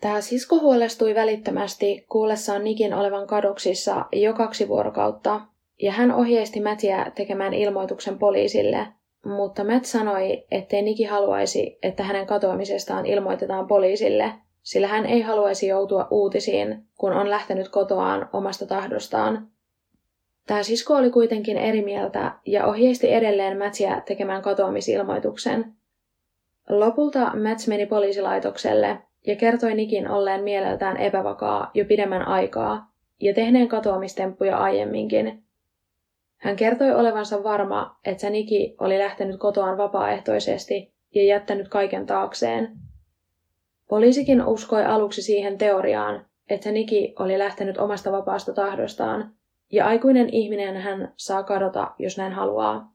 Tämä sisko huolestui välittömästi kuullessaan Nikin olevan kadoksissa jo kaksi vuorokautta, ja hän ohjeisti Mätiä tekemään ilmoituksen poliisille, mutta Matt sanoi, ettei Niki haluaisi, että hänen katoamisestaan ilmoitetaan poliisille, sillä hän ei haluaisi joutua uutisiin, kun on lähtenyt kotoaan omasta tahdostaan. Tämä sisko oli kuitenkin eri mieltä ja ohjeisti edelleen Matsia tekemään katoamisilmoituksen. Lopulta Mats meni poliisilaitokselle ja kertoi Nikin olleen mieleltään epävakaa jo pidemmän aikaa ja tehneen katoamistemppuja aiemminkin. Hän kertoi olevansa varma, että Niki oli lähtenyt kotoaan vapaaehtoisesti ja jättänyt kaiken taakseen. Poliisikin uskoi aluksi siihen teoriaan, että Niki oli lähtenyt omasta vapaasta tahdostaan, ja aikuinen ihminen hän saa kadota, jos näin haluaa.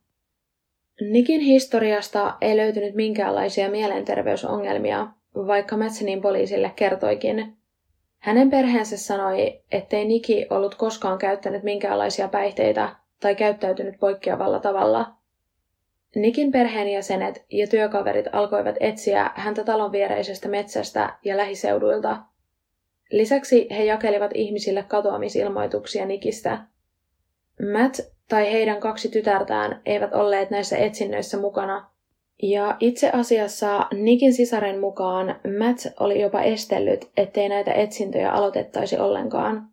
Nikin historiasta ei löytynyt minkäänlaisia mielenterveysongelmia, vaikka Mätsenin poliisille kertoikin. Hänen perheensä sanoi, ettei Niki ollut koskaan käyttänyt minkäänlaisia päihteitä tai käyttäytynyt poikkeavalla tavalla. Nikin perheenjäsenet ja työkaverit alkoivat etsiä häntä talon viereisestä metsästä ja lähiseuduilta. Lisäksi he jakelivat ihmisille katoamisilmoituksia Nikistä. Matt tai heidän kaksi tytärtään eivät olleet näissä etsinnöissä mukana, ja itse asiassa Nikin sisaren mukaan Matt oli jopa estellyt, ettei näitä etsintöjä aloitettaisi ollenkaan.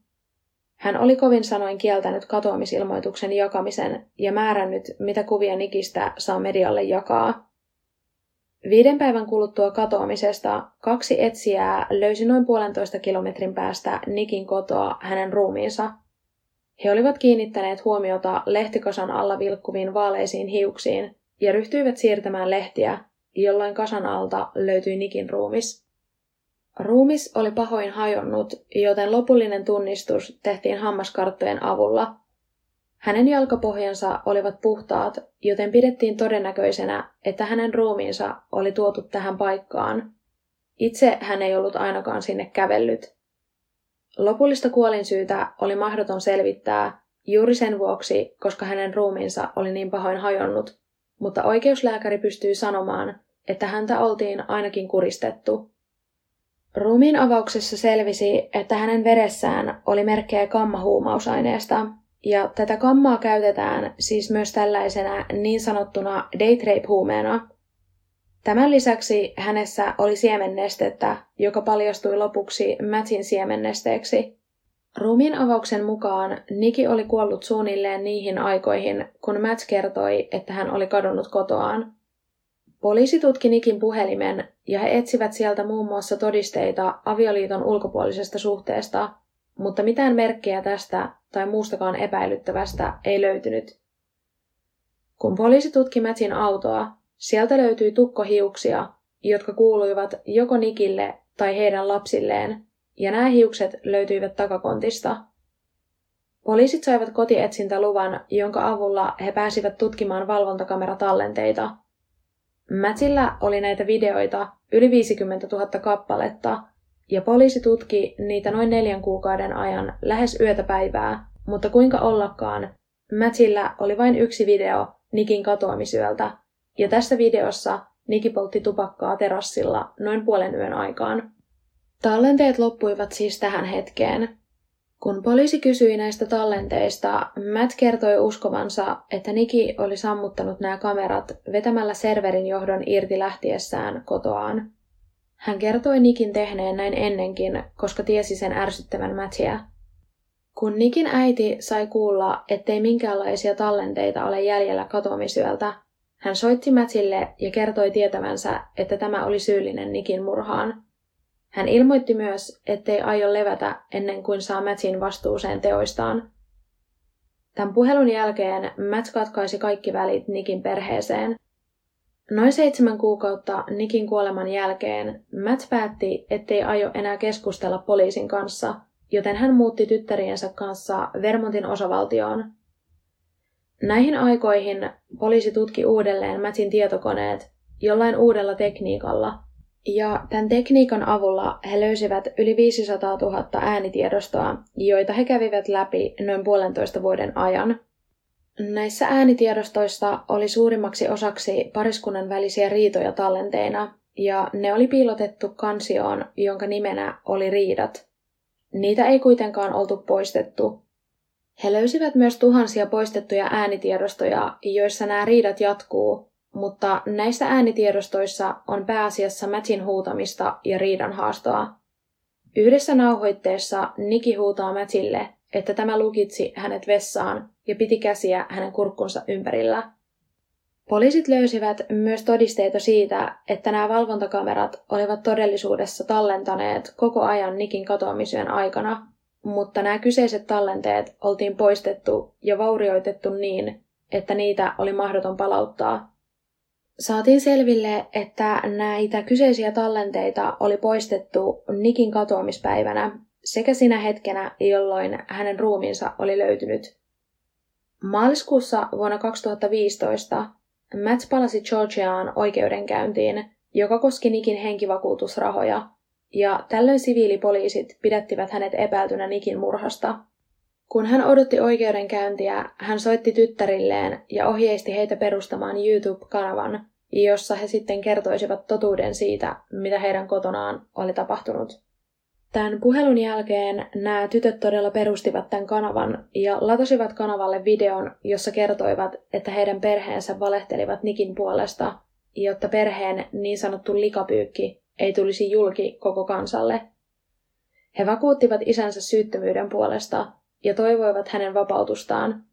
Hän oli kovin sanoin kieltänyt katoamisilmoituksen jakamisen ja määrännyt, mitä kuvia Nikistä saa medialle jakaa. Viiden päivän kuluttua katoamisesta kaksi etsijää löysi noin puolentoista kilometrin päästä Nikin kotoa hänen ruumiinsa. He olivat kiinnittäneet huomiota lehtikasan alla vilkkuviin vaaleisiin hiuksiin ja ryhtyivät siirtämään lehtiä, jolloin kasan alta löytyi Nikin ruumis. Ruumis oli pahoin hajonnut, joten lopullinen tunnistus tehtiin hammaskarttojen avulla. Hänen jalkapohjansa olivat puhtaat, joten pidettiin todennäköisenä, että hänen ruumiinsa oli tuotu tähän paikkaan. Itse hän ei ollut ainakaan sinne kävellyt. Lopullista kuolinsyytä oli mahdoton selvittää juuri sen vuoksi, koska hänen ruumiinsa oli niin pahoin hajonnut, mutta oikeuslääkäri pystyi sanomaan, että häntä oltiin ainakin kuristettu. Ruumiin avauksessa selvisi, että hänen veressään oli merkkejä kammahuumausaineesta, ja tätä kammaa käytetään siis myös tällaisena niin sanottuna daytrape-huumeena. Tämän lisäksi hänessä oli siemennestettä, joka paljastui lopuksi Mattin siemennesteeksi. Ruumiin avauksen mukaan Niki oli kuollut suunnilleen niihin aikoihin, kun Matt kertoi, että hän oli kadonnut kotoaan. Poliisi tutki Nikin puhelimen ja he etsivät sieltä muun muassa todisteita avioliiton ulkopuolisesta suhteesta, mutta mitään merkkejä tästä tai muustakaan epäilyttävästä ei löytynyt. Kun poliisi tutki Mätsin autoa, sieltä löytyi tukkohiuksia, jotka kuuluivat joko Nikille tai heidän lapsilleen, ja nämä hiukset löytyivät takakontista. Poliisit saivat kotietsintäluvan, jonka avulla he pääsivät tutkimaan valvontakameratallenteita. Mätsillä oli näitä videoita yli 50 000 kappaletta, ja poliisi tutki niitä noin neljän kuukauden ajan lähes yötä päivää, mutta kuinka ollakaan, Mätsillä oli vain yksi video Nikin katoamisyöltä, ja tässä videossa Niki poltti tupakkaa terassilla noin puolen yön aikaan. Tallenteet loppuivat siis tähän hetkeen. Kun poliisi kysyi näistä tallenteista, Matt kertoi uskovansa, että Niki oli sammuttanut nämä kamerat vetämällä serverin johdon irti lähtiessään kotoaan. Hän kertoi Nikin tehneen näin ennenkin, koska tiesi sen ärsyttävän Mattia. Kun Nikin äiti sai kuulla, ettei minkäänlaisia tallenteita ole jäljellä katoamisyöltä, hän soitti Mattille ja kertoi tietävänsä, että tämä oli syyllinen Nikin murhaan. Hän ilmoitti myös, ettei aio levätä ennen kuin saa Mattin vastuuseen teoistaan. Tämän puhelun jälkeen Matt katkaisi kaikki välit Nikin perheeseen. Noin seitsemän kuukautta Nikin kuoleman jälkeen Matt päätti, ettei aio enää keskustella poliisin kanssa, joten hän muutti tyttäriensä kanssa Vermontin osavaltioon. Näihin aikoihin poliisi tutki uudelleen Mattin tietokoneet jollain uudella tekniikalla – ja tämän tekniikan avulla he löysivät yli 500 000 äänitiedostoa, joita he kävivät läpi noin puolentoista vuoden ajan. Näissä äänitiedostoissa oli suurimmaksi osaksi pariskunnan välisiä riitoja tallenteina, ja ne oli piilotettu kansioon, jonka nimenä oli riidat. Niitä ei kuitenkaan oltu poistettu. He löysivät myös tuhansia poistettuja äänitiedostoja, joissa nämä riidat jatkuu, mutta näissä äänitiedostoissa on pääasiassa Mätsin huutamista ja riidan haastoa. Yhdessä nauhoitteessa Niki huutaa Mätsille, että tämä lukitsi hänet vessaan ja piti käsiä hänen kurkkunsa ympärillä. Poliisit löysivät myös todisteita siitä, että nämä valvontakamerat olivat todellisuudessa tallentaneet koko ajan Nikin katoamisyön aikana, mutta nämä kyseiset tallenteet oltiin poistettu ja vaurioitettu niin, että niitä oli mahdoton palauttaa Saatiin selville, että näitä kyseisiä tallenteita oli poistettu Nikin katoamispäivänä sekä sinä hetkenä, jolloin hänen ruumiinsa oli löytynyt. Maaliskuussa vuonna 2015 Matt palasi Georgiaan oikeudenkäyntiin, joka koski Nikin henkivakuutusrahoja, ja tällöin siviilipoliisit pidättivät hänet epäiltynä Nikin murhasta. Kun hän odotti oikeudenkäyntiä, hän soitti tyttärilleen ja ohjeisti heitä perustamaan YouTube-kanavan, jossa he sitten kertoisivat totuuden siitä, mitä heidän kotonaan oli tapahtunut. Tämän puhelun jälkeen nämä tytöt todella perustivat tämän kanavan ja latasivat kanavalle videon, jossa kertoivat, että heidän perheensä valehtelivat Nikin puolesta, jotta perheen niin sanottu likapyykki ei tulisi julki koko kansalle. He vakuuttivat isänsä syyttömyyden puolesta ja toivoivat hänen vapautustaan,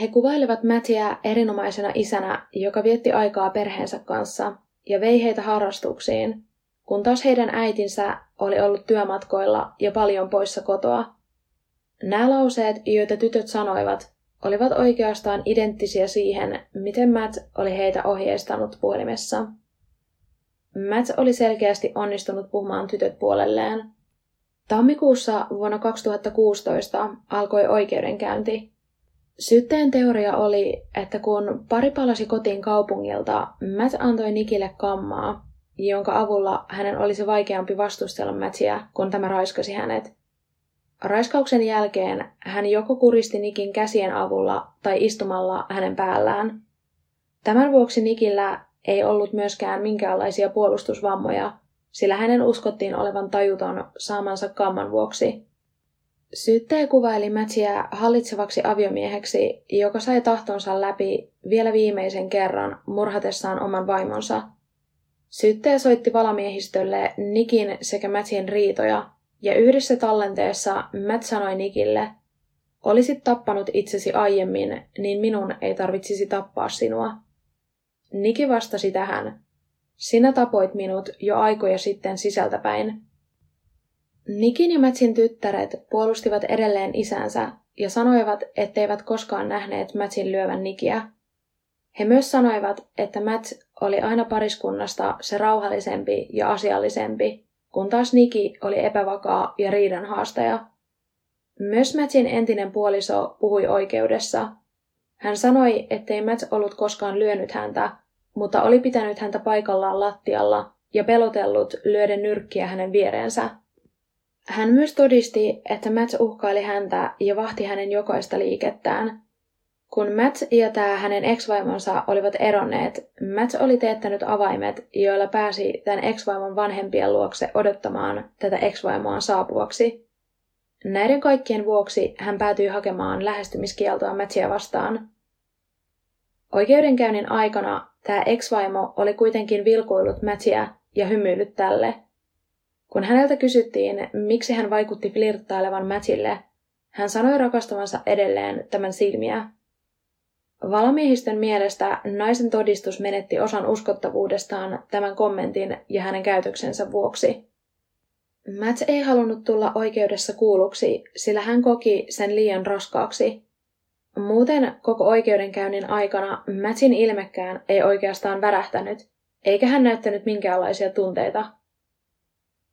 he kuvailevat Mattia erinomaisena isänä, joka vietti aikaa perheensä kanssa ja vei heitä harrastuksiin, kun taas heidän äitinsä oli ollut työmatkoilla ja paljon poissa kotoa. Nämä lauseet, joita tytöt sanoivat, olivat oikeastaan identtisiä siihen, miten Matt oli heitä ohjeistanut puhelimessa. Matt oli selkeästi onnistunut puhumaan tytöt puolelleen. Tammikuussa vuonna 2016 alkoi oikeudenkäynti, Syytteen teoria oli, että kun pari palasi kotiin kaupungilta, Matt antoi Nikille kammaa, jonka avulla hänen olisi vaikeampi vastustella Mattia, kun tämä raiskasi hänet. Raiskauksen jälkeen hän joko kuristi Nikin käsien avulla tai istumalla hänen päällään. Tämän vuoksi Nikillä ei ollut myöskään minkäänlaisia puolustusvammoja, sillä hänen uskottiin olevan tajuton saamansa kamman vuoksi. Syyttäjä kuvaili Matchia hallitsevaksi aviomieheksi, joka sai tahtonsa läpi vielä viimeisen kerran murhatessaan oman vaimonsa. Syyttäjä soitti valamiehistölle Nikin sekä Matchin riitoja, ja yhdessä tallenteessa Matt sanoi Nikille, Olisit tappanut itsesi aiemmin, niin minun ei tarvitsisi tappaa sinua. Niki vastasi tähän, Sinä tapoit minut jo aikoja sitten sisältäpäin. Nikin ja Mätsin tyttäret puolustivat edelleen isänsä ja sanoivat, etteivät koskaan nähneet Mätsin lyövän Nikiä. He myös sanoivat, että Matt oli aina pariskunnasta se rauhallisempi ja asiallisempi, kun taas Niki oli epävakaa ja riidan haastaja. Myös Mätsin entinen puoliso puhui oikeudessa. Hän sanoi, ettei Matt ollut koskaan lyönyt häntä, mutta oli pitänyt häntä paikallaan lattialla ja pelotellut lyöden nyrkkiä hänen viereensä. Hän myös todisti, että Matt uhkaili häntä ja vahti hänen jokaista liikettään. Kun Matt ja tämä hänen ex-vaimonsa olivat eronneet, Matt oli teettänyt avaimet, joilla pääsi tämän ex-vaimon vanhempien luokse odottamaan tätä ex-vaimoaan saapuvaksi. Näiden kaikkien vuoksi hän päätyi hakemaan lähestymiskieltoa Mattia vastaan. Oikeudenkäynnin aikana tämä ex-vaimo oli kuitenkin vilkuillut Mattia ja hymyillyt tälle – kun häneltä kysyttiin, miksi hän vaikutti flirttailevan Mattille, hän sanoi rakastavansa edelleen tämän silmiä. Valamiehistön mielestä naisen todistus menetti osan uskottavuudestaan tämän kommentin ja hänen käytöksensä vuoksi. Matt ei halunnut tulla oikeudessa kuulluksi, sillä hän koki sen liian raskaaksi. Muuten koko oikeudenkäynnin aikana Mattin ilmekään ei oikeastaan värähtänyt, eikä hän näyttänyt minkäänlaisia tunteita –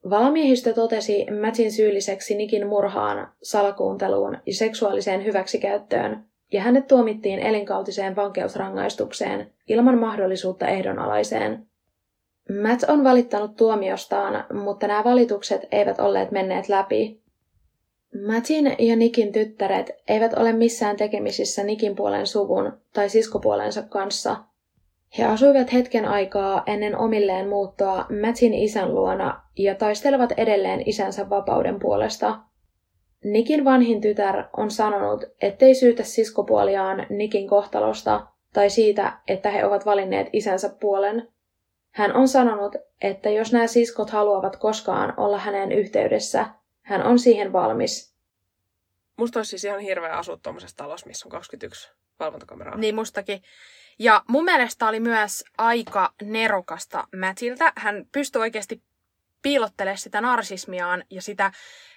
Valamiehistö totesi Mattin syylliseksi Nikin murhaan, salakuunteluun ja seksuaaliseen hyväksikäyttöön, ja hänet tuomittiin elinkautiseen vankeusrangaistukseen ilman mahdollisuutta ehdonalaiseen. Matt on valittanut tuomiostaan, mutta nämä valitukset eivät olleet menneet läpi. Mattin ja Nikin tyttäret eivät ole missään tekemisissä Nikin puolen suvun tai siskopuolensa kanssa – he asuivat hetken aikaa ennen omilleen muuttoa Mattin isän luona ja taistelevat edelleen isänsä vapauden puolesta. Nikin vanhin tytär on sanonut, ettei syytä siskopuoliaan Nikin kohtalosta tai siitä, että he ovat valinneet isänsä puolen. Hän on sanonut, että jos nämä siskot haluavat koskaan olla hänen yhteydessä, hän on siihen valmis. Musta olisi siis ihan hirveä asua tuommoisessa talossa, missä on 21 valvontakameraa. Niin mustakin. Ja mun mielestä oli myös aika nerokasta Mätiltä. Hän pystyi oikeasti piilottelemaan sitä narsismiaan ja sitä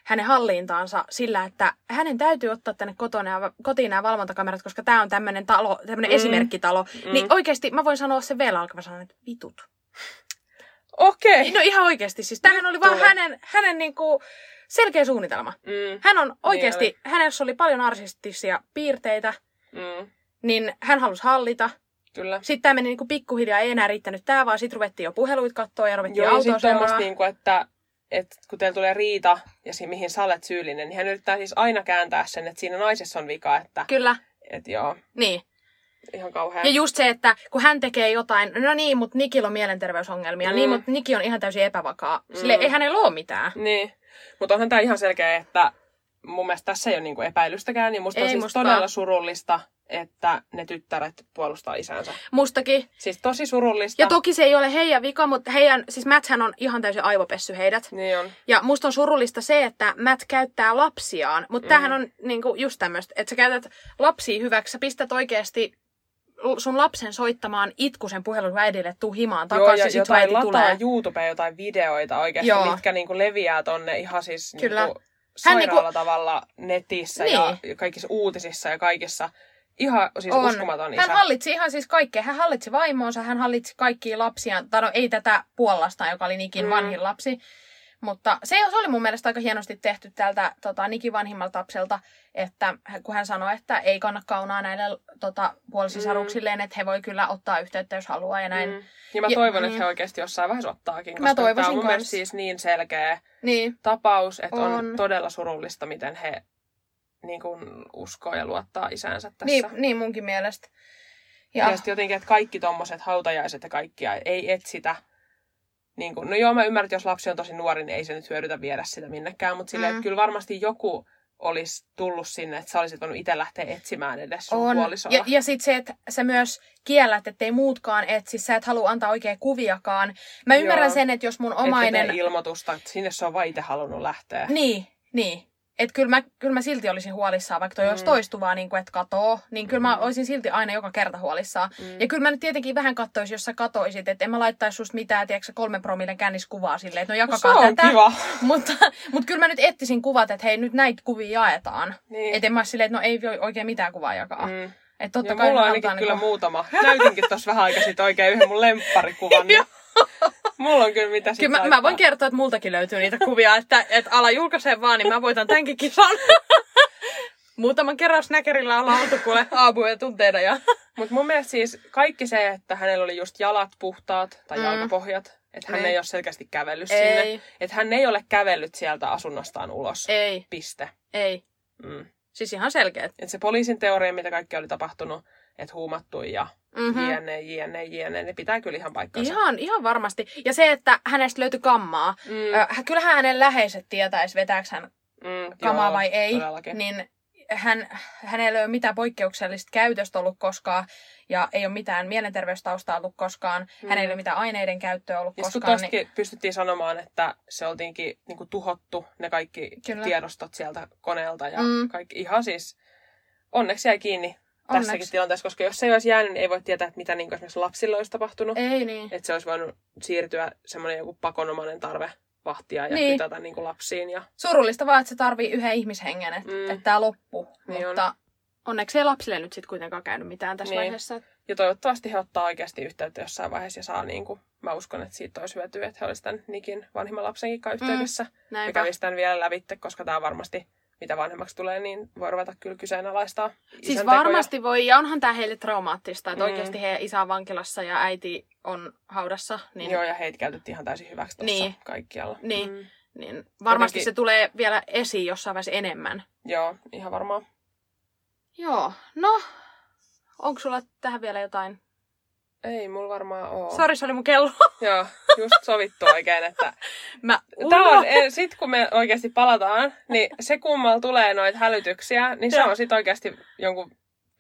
hänen hallintaansa sillä, että hänen täytyy ottaa tänne kotona, kotiin nämä valvontakamerat, koska tämä on tämmöinen talo, tämmöinen mm. esimerkkitalo. Mm. Niin oikeasti mä voin sanoa sen vielä alkava sanoa, että vitut. Okei. Okay. No ihan oikeasti. Siis tämähän oli vaan hänen, hänen niinku selkeä suunnitelma. Mm. Hän on oikeasti, niin hänessä oli paljon narsistisia piirteitä, mm. niin hän halusi hallita. Kyllä. Sitten tämä meni niinku pikkuhiljaa, ei enää riittänyt tämä, vaan sitten ruvettiin jo puheluit katsoa ja ruvettiin Joo, autoa seuraa. Niinku, että, että kun teillä tulee riita ja siinä, mihin sä olet syyllinen, niin hän yrittää siis aina kääntää sen, että siinä naisessa on vika. Että, Kyllä. Että joo. Niin. Ihan kauhean. Ja just se, että kun hän tekee jotain, no niin, mutta Nikillä on mielenterveysongelmia, niin, mm. niin, mutta Niki on ihan täysin epävakaa. Sille mm. ei hänellä ole mitään. Niin. Mutta onhan tämä ihan selkeä, että mun mielestä tässä ei ole niinku epäilystäkään, niin musta ei on siis mustakaan. todella surullista, että ne tyttäret puolustaa isänsä. Mustakin. Siis tosi surullista. Ja toki se ei ole heidän vika, mutta heidän, siis Matthän on ihan täysin aivopessy heidät. Niin on. Ja musta on surullista se, että Matt käyttää lapsiaan, mutta mm. tämähän on niinku just tämmöistä, että sä käytät lapsia hyväksi, sä pistät oikeasti sun lapsen soittamaan itkusen puhelun äidille, tuu himaan takaisin, Joo, ja sit jotain lataa tulee. YouTubeen jotain videoita oikeasti, Joo. mitkä niinku leviää tonne ihan siis Kyllä. Niinku sairaalla niinku... tavalla netissä niin. ja kaikissa uutisissa ja kaikissa. Ihan siis on. uskomaton isä. Hän hallitsi ihan siis kaikkea. Hän hallitsi vaimoonsa, hän hallitsi kaikkia lapsia. Tai no ei tätä Puolasta, joka oli Nikin mm. vanhin lapsi. Mutta se, se oli mun mielestä aika hienosti tehty tältä tota, Nikin vanhimmalta lapselta, että kun hän sanoi, että ei kanna kaunaa näille tota, puolisisaruksilleen, mm. että he voi kyllä ottaa yhteyttä, jos haluaa ja näin. Mm. Ja mä toivon, ja, että he oikeasti jossain vaiheessa ottaakin, koska mä tämä on mun mielestä siis niin selkeä niin. tapaus, että on. on todella surullista, miten he niin kuin uskoo ja luottaa isänsä tässä. Niin, niin munkin mielestä. Ja, ja sitten jotenkin, että kaikki tommoset hautajaiset ja kaikkia ei etsitä. Niin kuin, no joo, mä ymmärrän, että jos lapsi on tosi nuori, niin ei se nyt hyödytä viedä sitä minnekään. Mutta silleen, mm. että kyllä varmasti joku olisi tullut sinne, että sä olisit voinut itse lähteä etsimään edes sun on. puolisoa. Ja, ja sitten se, että sä myös kiellät, ettei muutkaan etsi, sä et halua antaa oikein kuviakaan. Mä ymmärrän Joo. sen, että jos mun omainen... Et ilmoitusta, että sinne se on vaan itse halunnut lähteä. Niin, niin. Että kyllä mä, kyllä mä silti olisin huolissaan, vaikka toi mm. olisi toistuvaa, niin kuin, että katoo, niin kyllä mä Mm. olisin silti aina joka kerta huolissaan. Mm. Ja kyllä mä nyt tietenkin vähän katsoisin, jos sä katoisit, että en mä laittaisi susta mitään, tiedätkö, kolmen promillen känniskuvaa silleen, että no No, se jakakaa on tätä. kiva. Mutta, mutta kyllä mä nyt etsisin kuvat, että hei, nyt näitä kuvia jaetaan. Niin. Että en mä silleen, että no ei voi oikein mitään kuvaa jakaa. Mm. Että totta Ja kai mulla on ainakin halutaan kyllä niinku- muutama. Näytinkin tuossa vähän aikaa sitten oikein yhden mun lempparikuvan. niin mulla on kyllä mitä Kyllä mä, mä voin kertoa, että multakin löytyy niitä kuvia, että, että ala julkaisee vaan, niin mä voitan tämänkin kisan. Muutaman kerran snäkerillä ollaan oltu kuule aamuja tunteina. Ja... Mutta mun mielestä siis kaikki se, että hänellä oli just jalat puhtaat tai Mm. jalkapohjat, että hän Niin. ei ole selkeästi kävellyt sinne. Ei, Että hän ei ole kävellyt sieltä asunnostaan ulos. ei, Piste. ei. Mm. Siis ihan selkeät. Et se poliisin teoria, mitä kaikki oli tapahtunut, että huumattu ja Mm-hmm. jne, jne, jne, ne pitää kyllä ihan paikkansa. Ihan, ihan varmasti. Ja se, että hänestä löytyi kammaa. Mm, Ö, kyllähän hänen läheiset tietäisi, vetääkö hän mm, kamaa joo, vai ei. todellakin. Niin hän, hänellä ei ole mitään poikkeuksellista käytöstä ollut koskaan. Ja ei ole mitään mielenterveystaustaa ollut koskaan. Mm. Hänellä ei ole mitään aineiden käyttöä ollut Ja koskaan. tostakin pystyttiin sanomaan, että se oltiinkin niinku tuhottu, ne kaikki Kyllä. Tiedostot sieltä koneelta ja Mm. mm. kaikki ihan siis onneksi jäi kiinni Onneksi. tässäkin tilanteessa, koska jos se ei olisi jäänyt, niin ei voi tietää, että mitä niin esimerkiksi lapsille olisi tapahtunut. Ei niin. Että se olisi voinut siirtyä semmoinen joku pakonomainen tarve vahtia ja Niin. kytätä niin kuin lapsiin. Ja... Surullista vaan, että se tarvii yhden ihmishengen, että Mm. mm. tämä loppuu. Niin on. Mutta onneksi ei lapsille nyt sitten kuitenkaan käynyt mitään tässä Niin. vaiheessa. ja toivottavasti he ottaa oikeasti yhteyttä jossain vaiheessa ja saa niin kuin, mä uskon, että siitä olisi hyötyä, että he olisivat tämän Nikin vanhimman lapsenkin kanssa yhteydessä. Mm. Ja Näinpä. kävisi tämän vielä lävitte, koska tämä varmasti, mitä vanhemmaksi tulee, niin voi ruveta kyllä kyseenalaistaa Siis isän tekoja. varmasti voi, ja onhan tämä heille traumaattista, että Mm. oikeasti heidän isä on vankilassa ja äiti on haudassa. Niin, Joo, ja heitä käytettiin ihan täysin hyväksi tuossa niin. kaikkialla. Niin. Mm. niin varmasti Jotenkin- se tulee vielä esiin jossain vaiheessa enemmän. Joo, ihan varmaan. Joo, no, onko sulla tähän vielä jotain? Ei mulla varmaan oo. Sori, se oli mun kello. Joo, just sovittu oikein, että... Mä Tää on, eh, sit kun me oikeasti palataan, niin se kummalla tulee noita hälytyksiä, niin se on sit oikeasti jonkun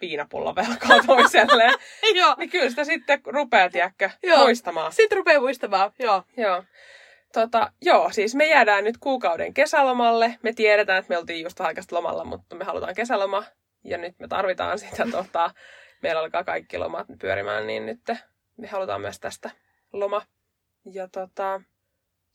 viinapullon velkaa toiselle. Joo, niin kyllä sitä sitten rupeaa, tiedätkö, Joo. muistamaan. sit rupeaa muistamaan. Joo. Joo. Tota, joo, siis me jäädään nyt kuukauden kesälomalle. Me tiedetään, että me oltiin just aikaista lomalla, mutta me halutaan kesäloma. Ja nyt me tarvitaan sitä. Tota, meillä alkaa kaikki lomat pyörimään, niin nyt me halutaan myös tästä loma. Ja tota,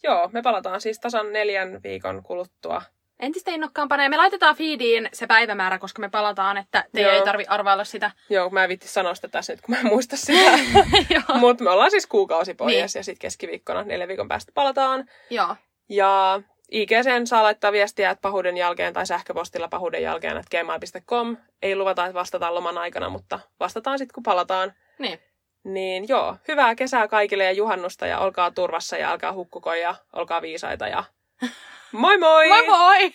joo, me palataan siis tasan neljän viikon kuluttua. Entistä innokkaampana. Ja me laitetaan feediin se päivämäärä, koska me palataan, että Joo. ei tarvi arvailla sitä. Joo, mä en vitti sanoa sitä tässä nyt, kun mä en muista sitä. Mutta me ollaan siis kuukausi pois Niin. ja sitten keskiviikkona neljän viikon päästä palataan. Joo. Ja IGCn saa laittaa viestiä, että pahuuden jälkeen tai sähköpostilla pahuuden jälkeen, että gmail.com. Ei luvata, että vastataan loman aikana, mutta vastataan sitten, kun palataan. Niin. Niin joo, hyvää kesää kaikille ja juhannusta ja olkaa turvassa ja älkää hukkuko ja olkaa viisaita ja moi moi! Moi moi!